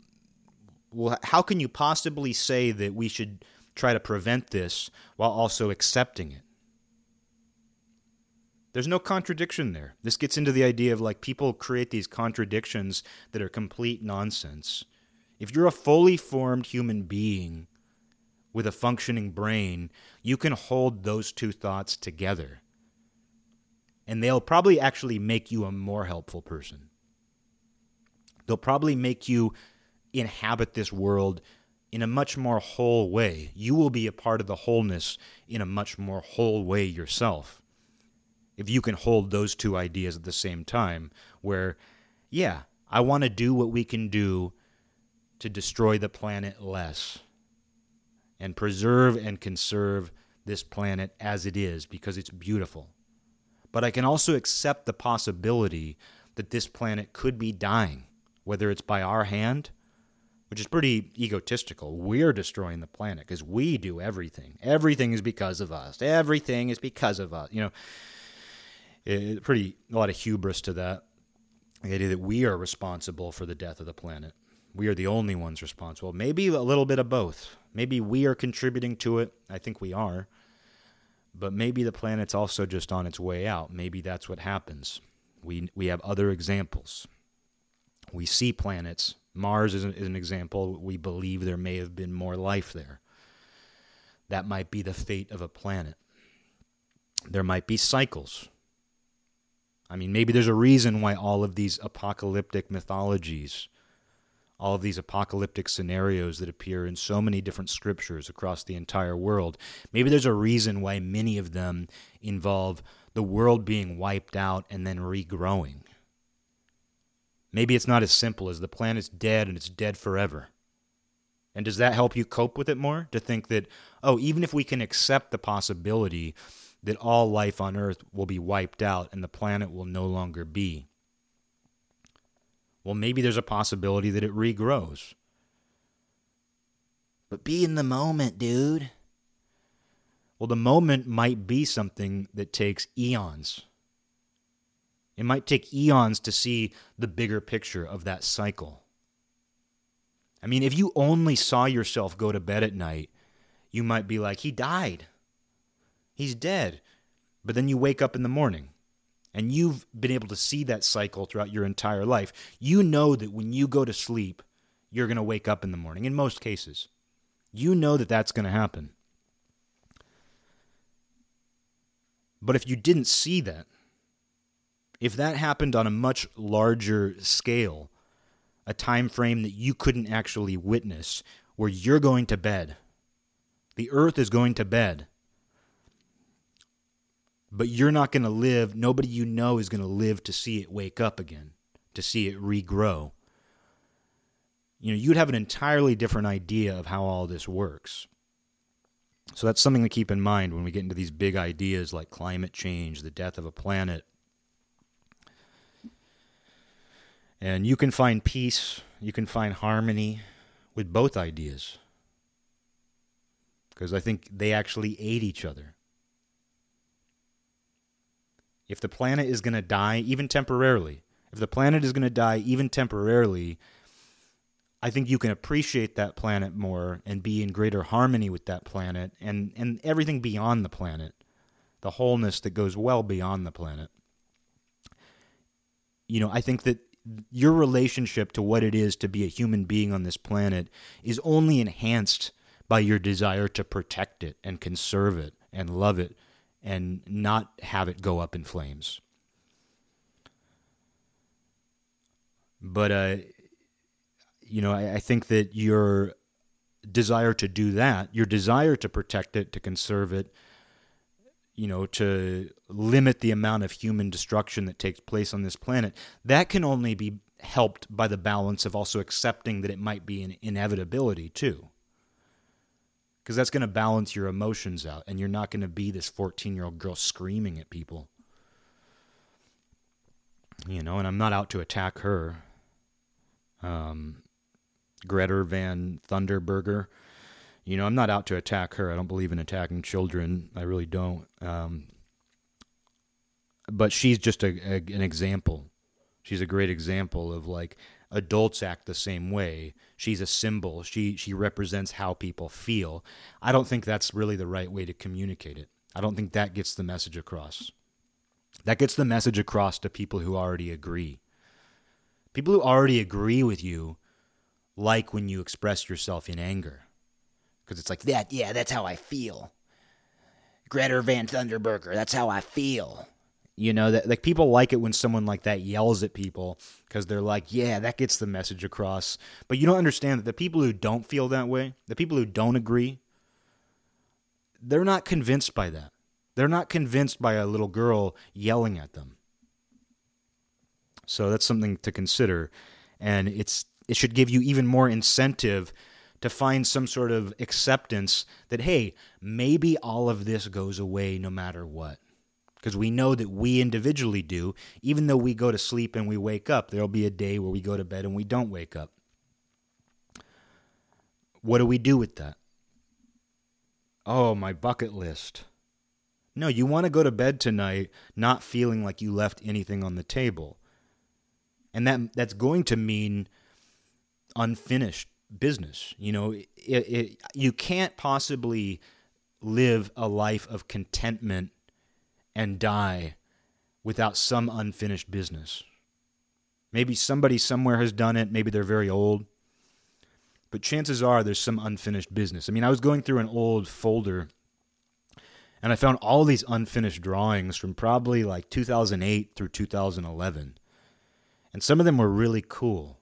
well, how can you possibly say that we should try to prevent this while also accepting it? There's no contradiction there. This gets into the idea of like people create these contradictions that are complete nonsense. If you're a fully formed human being with a functioning brain, you can hold those two thoughts together. And they'll probably actually make you a more helpful person. They'll probably make you inhabit this world in a much more whole way. You will be a part of the wholeness in a much more whole way yourself if you can hold those two ideas at the same time, where, yeah, I want to do what we can do to destroy the planet less and preserve and conserve this planet as it is because it's beautiful. But I can also accept the possibility that this planet could be dying, whether it's by our hand, which is pretty egotistical. We're destroying the planet because we do everything. Everything is because of us. Everything is because of us. You know, it, pretty a lot of hubris to that. The idea that we are responsible for the death of the planet. We are the only ones responsible. Maybe a little bit of both. Maybe we are contributing to it. I think we are. But maybe the planet's also just on its way out. Maybe that's what happens. We, we have other examples. We see planets. Mars is an, is an example. We believe there may have been more life there. That might be the fate of a planet. There might be cycles. I mean, maybe there's a reason why all of these apocalyptic mythologies, all of these apocalyptic scenarios that appear in so many different scriptures across the entire world, maybe there's a reason why many of them involve the world being wiped out and then regrowing. Maybe it's not as simple as the planet's dead and it's dead forever. And does that help you cope with it more? To think that, oh, even if we can accept the possibility that all life on Earth will be wiped out and the planet will no longer be. Well, maybe there's a possibility that it regrows. But be in the moment, dude. Well, the moment might be something that takes eons. It might take eons to see the bigger picture of that cycle. I mean, if you only saw yourself go to bed at night, you might be like, he died. He's dead. But then you wake up in the morning and you've been able to see that cycle throughout your entire life. You know that when you go to sleep, you're going to wake up in the morning, in most cases. You know that that's going to happen. But if you didn't see that, if that happened on a much larger scale, a time frame that you couldn't actually witness, where you're going to bed, the earth is going to bed, but you're not going to live, nobody you know is going to live to see it wake up again, to see it regrow. You know, you'd have an entirely different idea of how all this works. So that's something to keep in mind when we get into these big ideas like climate change, the death of a planet. And you can find peace, you can find harmony with both ideas. Because I think they actually aid each other. If the planet is going to die, even temporarily, if the planet is going to die, even temporarily, I think you can appreciate that planet more and be in greater harmony with that planet and, and everything beyond the planet, the wholeness that goes well beyond the planet. You know, I think that your relationship to what it is to be a human being on this planet is only enhanced by your desire to protect it and conserve it and love it and not have it go up in flames. But, uh, you know, I, I think that your desire to do that, your desire to protect it, to conserve it, you know, to limit the amount of human destruction that takes place on this planet, that can only be helped by the balance of also accepting that it might be an inevitability, too because that's going to balance your emotions out and you're not going to be this 14 year old girl screaming at people. You know and i'm not out to attack her. Um, greta van thunderberger you know i'm not out to attack her. I don't believe in attacking children. I really don't. Um, but she's just a, a, an example. She's a great example of like adults act the same way. She's a symbol. She she represents how people feel. I don't think that's really the right way to communicate it. I don't think that gets the message across. That gets the message across to people who already agree. People who already agree with you like when you express yourself in anger. Because it's like, that, yeah, that's how I feel. Greta Van Thunderberger, that's how I feel. You know that like people like it when someone like that yells at people because they're like, yeah, that gets the message across. But you don't understand that the people who don't feel that way, the people who don't agree, they're not convinced by that. They're not convinced by a little girl yelling at them. So that's something to consider, and it's it should give you even more incentive to find some sort of acceptance that hey, maybe all of this goes away no matter what because we know that we individually do. Even though we go to sleep and we wake up, there'll be a day where we go to bed and we don't wake up. What do we do with that? Oh, my bucket list. No, you want to go to bed tonight not feeling like you left anything on the table. And that that's going to mean unfinished business. You know, it, it, you can't possibly live a life of contentment and die without some unfinished business. Maybe somebody somewhere has done it, maybe they're very old. But chances are there's some unfinished business. I mean, I was going through an old folder and I found all these unfinished drawings from probably like 2008 through 2011. And some of them were really cool.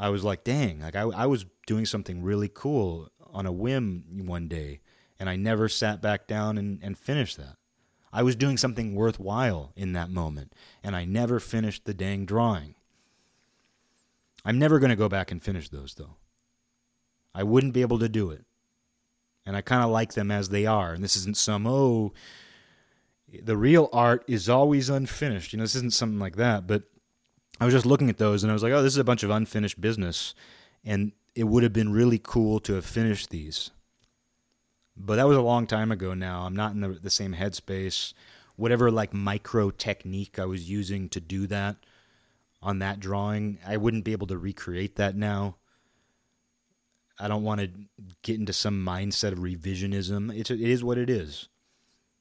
I was like, dang, like I, I was doing something really cool on a whim one day, and I never sat back down and, and finished that. I was doing something worthwhile in that moment, and I never finished the dang drawing. I'm never going to go back and finish those, though. I wouldn't be able to do it. And I kind of like them as they are. And this isn't some, oh, the real art is always unfinished. You know, this isn't something like that. But I was just looking at those and I was like, oh, this is a bunch of unfinished business. And it would have been really cool to have finished these. But that was a long time ago now. I'm not in the, the same headspace. Whatever, like, micro technique I was using to do that on that drawing, I wouldn't be able to recreate that now. I don't want to get into some mindset of revisionism. It's, it is what it is.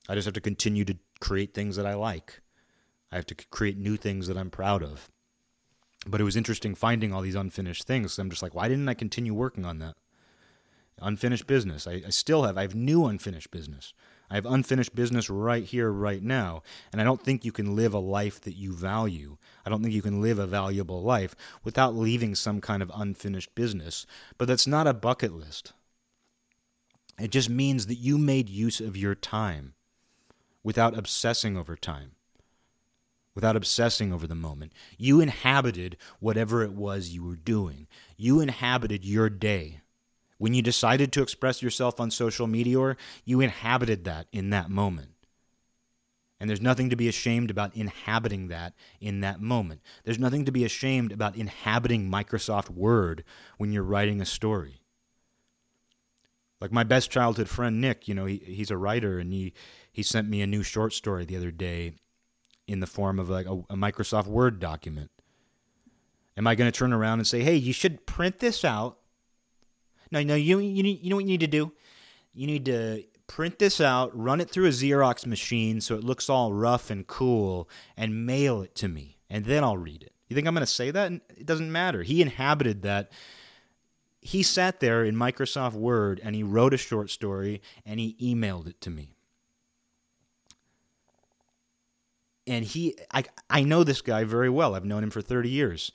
I just have to continue to create things that I like. I have to create new things that I'm proud of. But it was interesting finding all these unfinished things. I'm just like, why didn't I continue working on that? Unfinished business. I, I still have. I have new unfinished business. I have unfinished business right here, right now. And I don't think you can live a life that you value. I don't think you can live a valuable life without leaving some kind of unfinished business. But that's not a bucket list. It just means that you made use of your time without obsessing over time, without obsessing over the moment. You inhabited whatever it was you were doing, you inhabited your day. When you decided to express yourself on social media, or you inhabited that in that moment. And there's nothing to be ashamed about inhabiting that in that moment. There's nothing to be ashamed about inhabiting Microsoft Word when you're writing a story. Like my best childhood friend Nick, you know, he, he's a writer and he, he sent me a new short story the other day in the form of like a, a Microsoft Word document. Am I going to turn around and say, "Hey, you should print this out no, no, you you need, you know what you need to do? You need to print this out, run it through a Xerox machine so it looks all rough and cool, and mail it to me, and then I'll read it. You think I'm going to say that? It doesn't matter. He inhabited that. He sat there in Microsoft Word and he wrote a short story and he emailed it to me. And he, I, I know this guy very well. I've known him for 30 years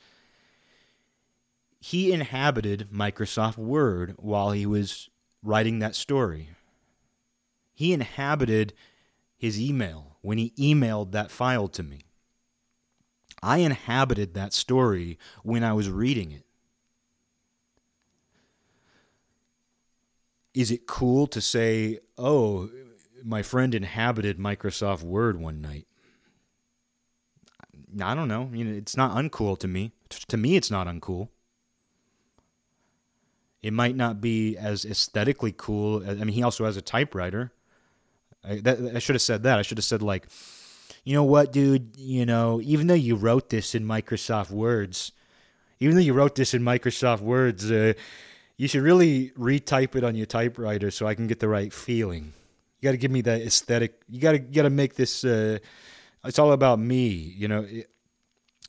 he inhabited Microsoft Word while he was writing that story. He inhabited his email when he emailed that file to me. I inhabited that story when I was reading it. Is it cool to say, oh, my friend inhabited Microsoft Word one night? I don't know. You know, it's not uncool to me. To me, it's not uncool. It might not be as aesthetically cool. I mean, he also has a typewriter. I, that, I should have said that. I should have said like, you know what, dude? You know, even though you wrote this in Microsoft Words, even though you wrote this in Microsoft Words, uh, you should really retype it on your typewriter so I can get the right feeling. You got to give me that aesthetic. You got to got to make this. Uh, it's all about me. You know,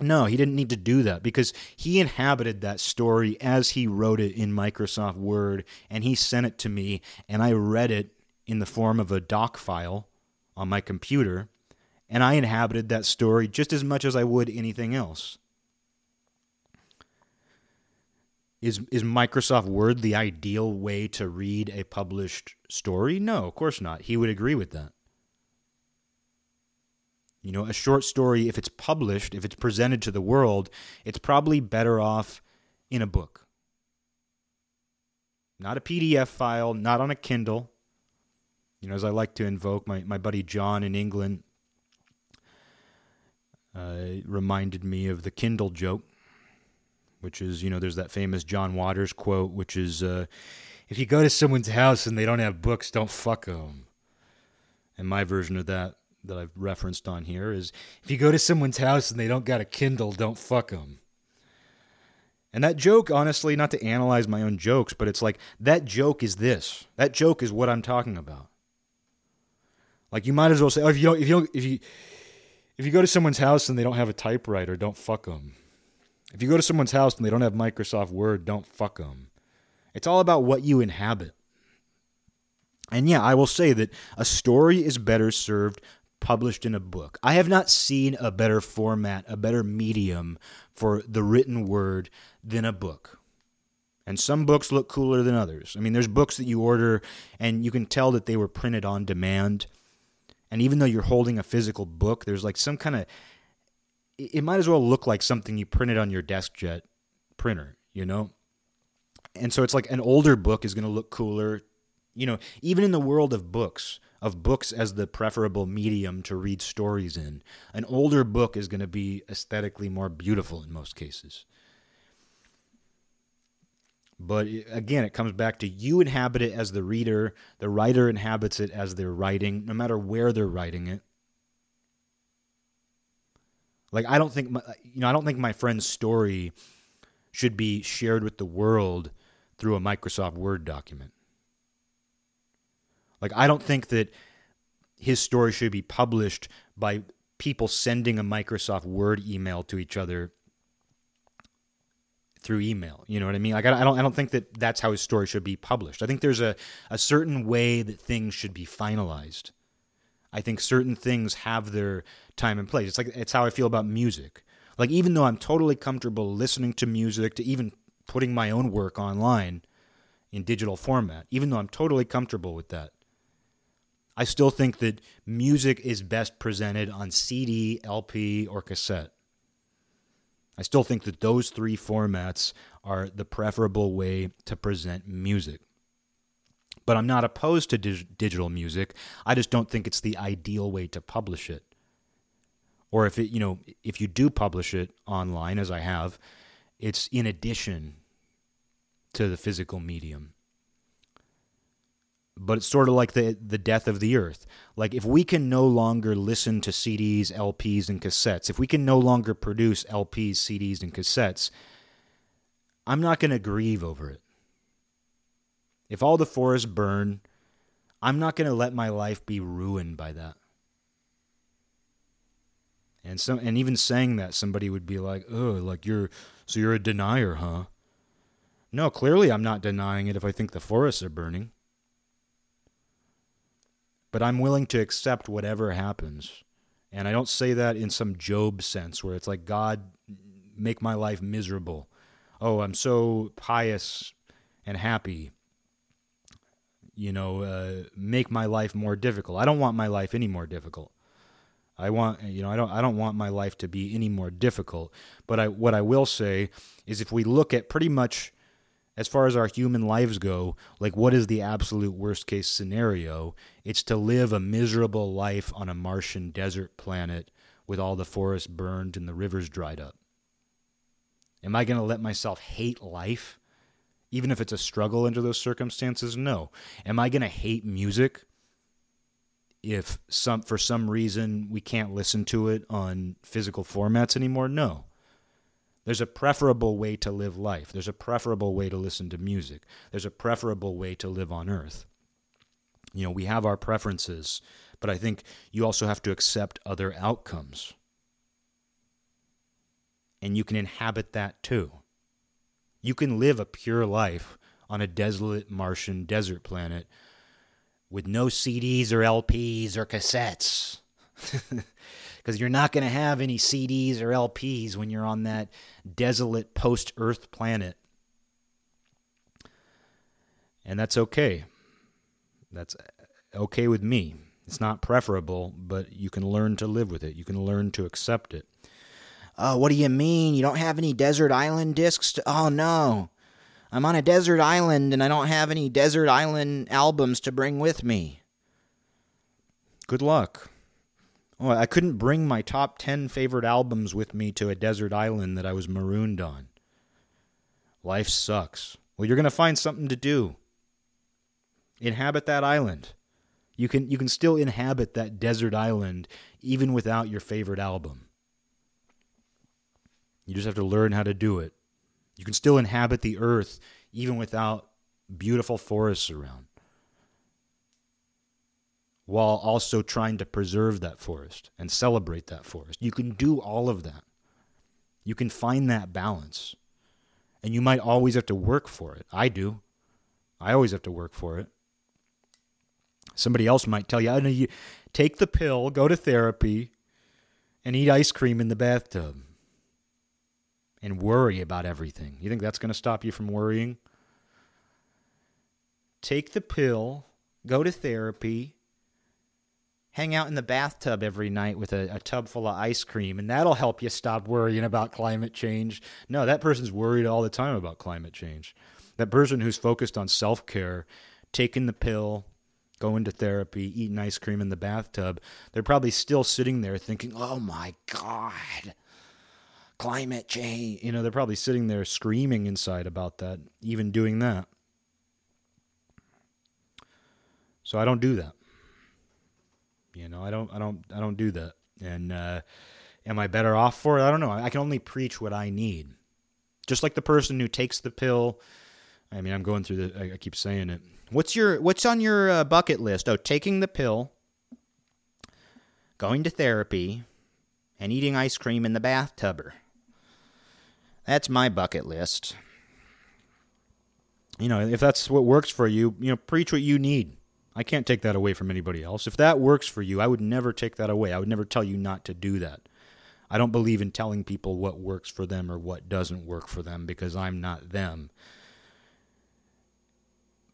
no, he didn't need to do that because he inhabited that story as he wrote it in Microsoft Word and he sent it to me and I read it in the form of a doc file on my computer and I inhabited that story just as much as I would anything else. Is is Microsoft Word the ideal way to read a published story? No, of course not. He would agree with that. You know, a short story, if it's published, if it's presented to the world, it's probably better off in a book. Not a PDF file, not on a Kindle. You know, as I like to invoke, my, my buddy John in England uh, reminded me of the Kindle joke, which is, you know, there's that famous John Waters quote, which is, uh, if you go to someone's house and they don't have books, don't fuck them. And my version of that that I've referenced on here is if you go to someone's house and they don't got a Kindle, don't fuck them. And that joke, honestly, not to analyze my own jokes, but it's like that joke is this. That joke is what I'm talking about. Like you might as well say, oh, if you don't, if you don't, if you if you go to someone's house and they don't have a typewriter, don't fuck them. If you go to someone's house and they don't have Microsoft Word, don't fuck them. It's all about what you inhabit. And yeah, I will say that a story is better served published in a book. I have not seen a better format, a better medium for the written word than a book. And some books look cooler than others. I mean, there's books that you order and you can tell that they were printed on demand. And even though you're holding a physical book, there's like some kind of it might as well look like something you printed on your DeskJet printer, you know? And so it's like an older book is going to look cooler. You know, even in the world of books, of books as the preferable medium to read stories in, an older book is going to be aesthetically more beautiful in most cases. But again, it comes back to you inhabit it as the reader, the writer inhabits it as they're writing, no matter where they're writing it. Like I don't think my, you know, I don't think my friend's story should be shared with the world through a Microsoft Word document. Like I don't think that his story should be published by people sending a Microsoft Word email to each other through email. You know what I mean? Like I don't I don't think that that's how his story should be published. I think there's a a certain way that things should be finalized. I think certain things have their time and place. It's like it's how I feel about music. Like even though I'm totally comfortable listening to music to even putting my own work online in digital format, even though I'm totally comfortable with that. I still think that music is best presented on CD, LP, or cassette. I still think that those three formats are the preferable way to present music. But I'm not opposed to dig- digital music. I just don't think it's the ideal way to publish it. Or if it, you know, if you do publish it online as I have, it's in addition to the physical medium but it's sort of like the the death of the earth. Like if we can no longer listen to CDs, LPs, and cassettes, if we can no longer produce LPs, CDs, and cassettes, I'm not going to grieve over it. If all the forests burn, I'm not going to let my life be ruined by that. And some, and even saying that, somebody would be like, "Oh, like you're so you're a denier, huh?" No, clearly I'm not denying it if I think the forests are burning but I'm willing to accept whatever happens. And I don't say that in some Job sense where it's like, God, make my life miserable. Oh, I'm so pious and happy. You know, uh, make my life more difficult. I don't want my life any more difficult. I want, you know, I don't, I don't want my life to be any more difficult. But I, what I will say is, if we look at pretty much as far as our human lives go, like what is the absolute worst case scenario? It's to live a miserable life on a Martian desert planet with all the forests burned and the rivers dried up. Am I going to let myself hate life? Even if it's a struggle under those circumstances? No. Am I going to hate music if some for some reason we can't listen to it on physical formats anymore? No. There's a preferable way to live life. There's a preferable way to listen to music. There's a preferable way to live on earth. You know, we have our preferences, but I think you also have to accept other outcomes. And you can inhabit that too. You can live a pure life on a desolate Martian desert planet with no CDs or LPs or cassettes. because you're not going to have any CDs or LPs when you're on that desolate post Earth planet. And that's okay. That's okay with me. It's not preferable, but you can learn to live with it. You can learn to accept it. Oh, what do you mean? You don't have any desert island discs? To- oh, no. I'm on a desert island and I don't have any desert island albums to bring with me. Good luck. I couldn't bring my top 10 favorite albums with me to a desert island that I was marooned on. Life sucks. Well, you're going to find something to do. Inhabit that island. You can you can still inhabit that desert island even without your favorite album. You just have to learn how to do it. You can still inhabit the earth even without beautiful forests around, while also trying to preserve that forest and celebrate that forest. You can do all of that. You can find that balance. And you might always have to work for it. I do. I always have to work for it. Somebody else might tell you, I know you take the pill, go to therapy, and eat ice cream in the bathtub and worry about everything. You think that's going to stop you from worrying? Take the pill, go to therapy, hang out in the bathtub every night with a, a, tub full of ice cream, and that'll help you stop worrying about climate change. No, that person's worried all the time about climate change. That person who's focused on self care, taking the pill, going to therapy, eating ice cream in the bathtub, they're probably still sitting there thinking, oh my God climate change. You know, they're probably sitting there screaming inside about that, even doing that. So I don't do that. You know, I don't, I don't, I don't do that. And uh, am I better off for it? I don't know. I can only preach what I need. Just like the person who takes the pill. I mean, I'm going through the. I, keep saying it. What's your What's on your uh, bucket list? Oh, taking the pill, going to therapy, and eating ice cream in the bathtub. That's my bucket list. You know, if that's what works for you, you know, preach what you need. I can't take that away from anybody else. If that works for you, I would never take that away. I would never tell you not to do that. I don't believe in telling people what works for them or what doesn't work for them because I'm not them.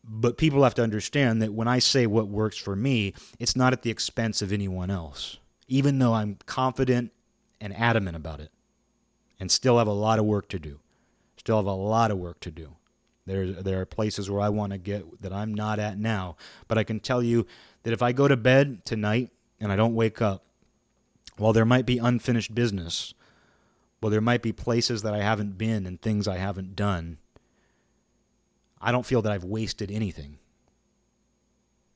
But people have to understand that when I say what works for me, it's not at the expense of anyone else, even though I'm confident and adamant about it and still have a lot of work to do. Still have a lot of work to do. There, there are places where I want to get that I'm not at now. But I can tell you that if I go to bed tonight and I don't wake up, while there might be unfinished business, well, there might be places that I haven't been and things I haven't done, I don't feel that I've wasted anything.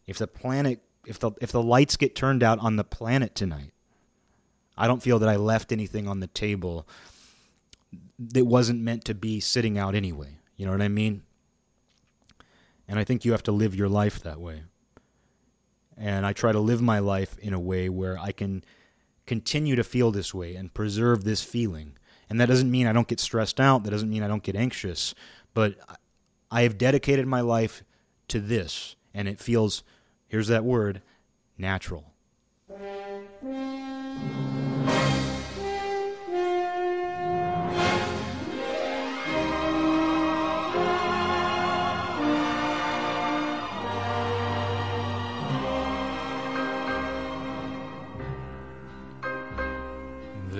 If the planet, if the, if the lights get turned out on the planet tonight, I don't feel that I left anything on the table that wasn't meant to be sitting out anyway. You know what I mean? And I think you have to live your life that way. And I try to live my life in a way where I can continue to feel this way and preserve this feeling. And that doesn't mean I don't get stressed out, that doesn't mean I don't get anxious, but I have dedicated my life to this and it feels here's that word natural.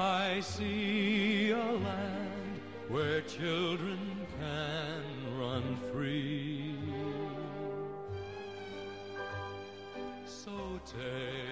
I see a land where children can run free. So take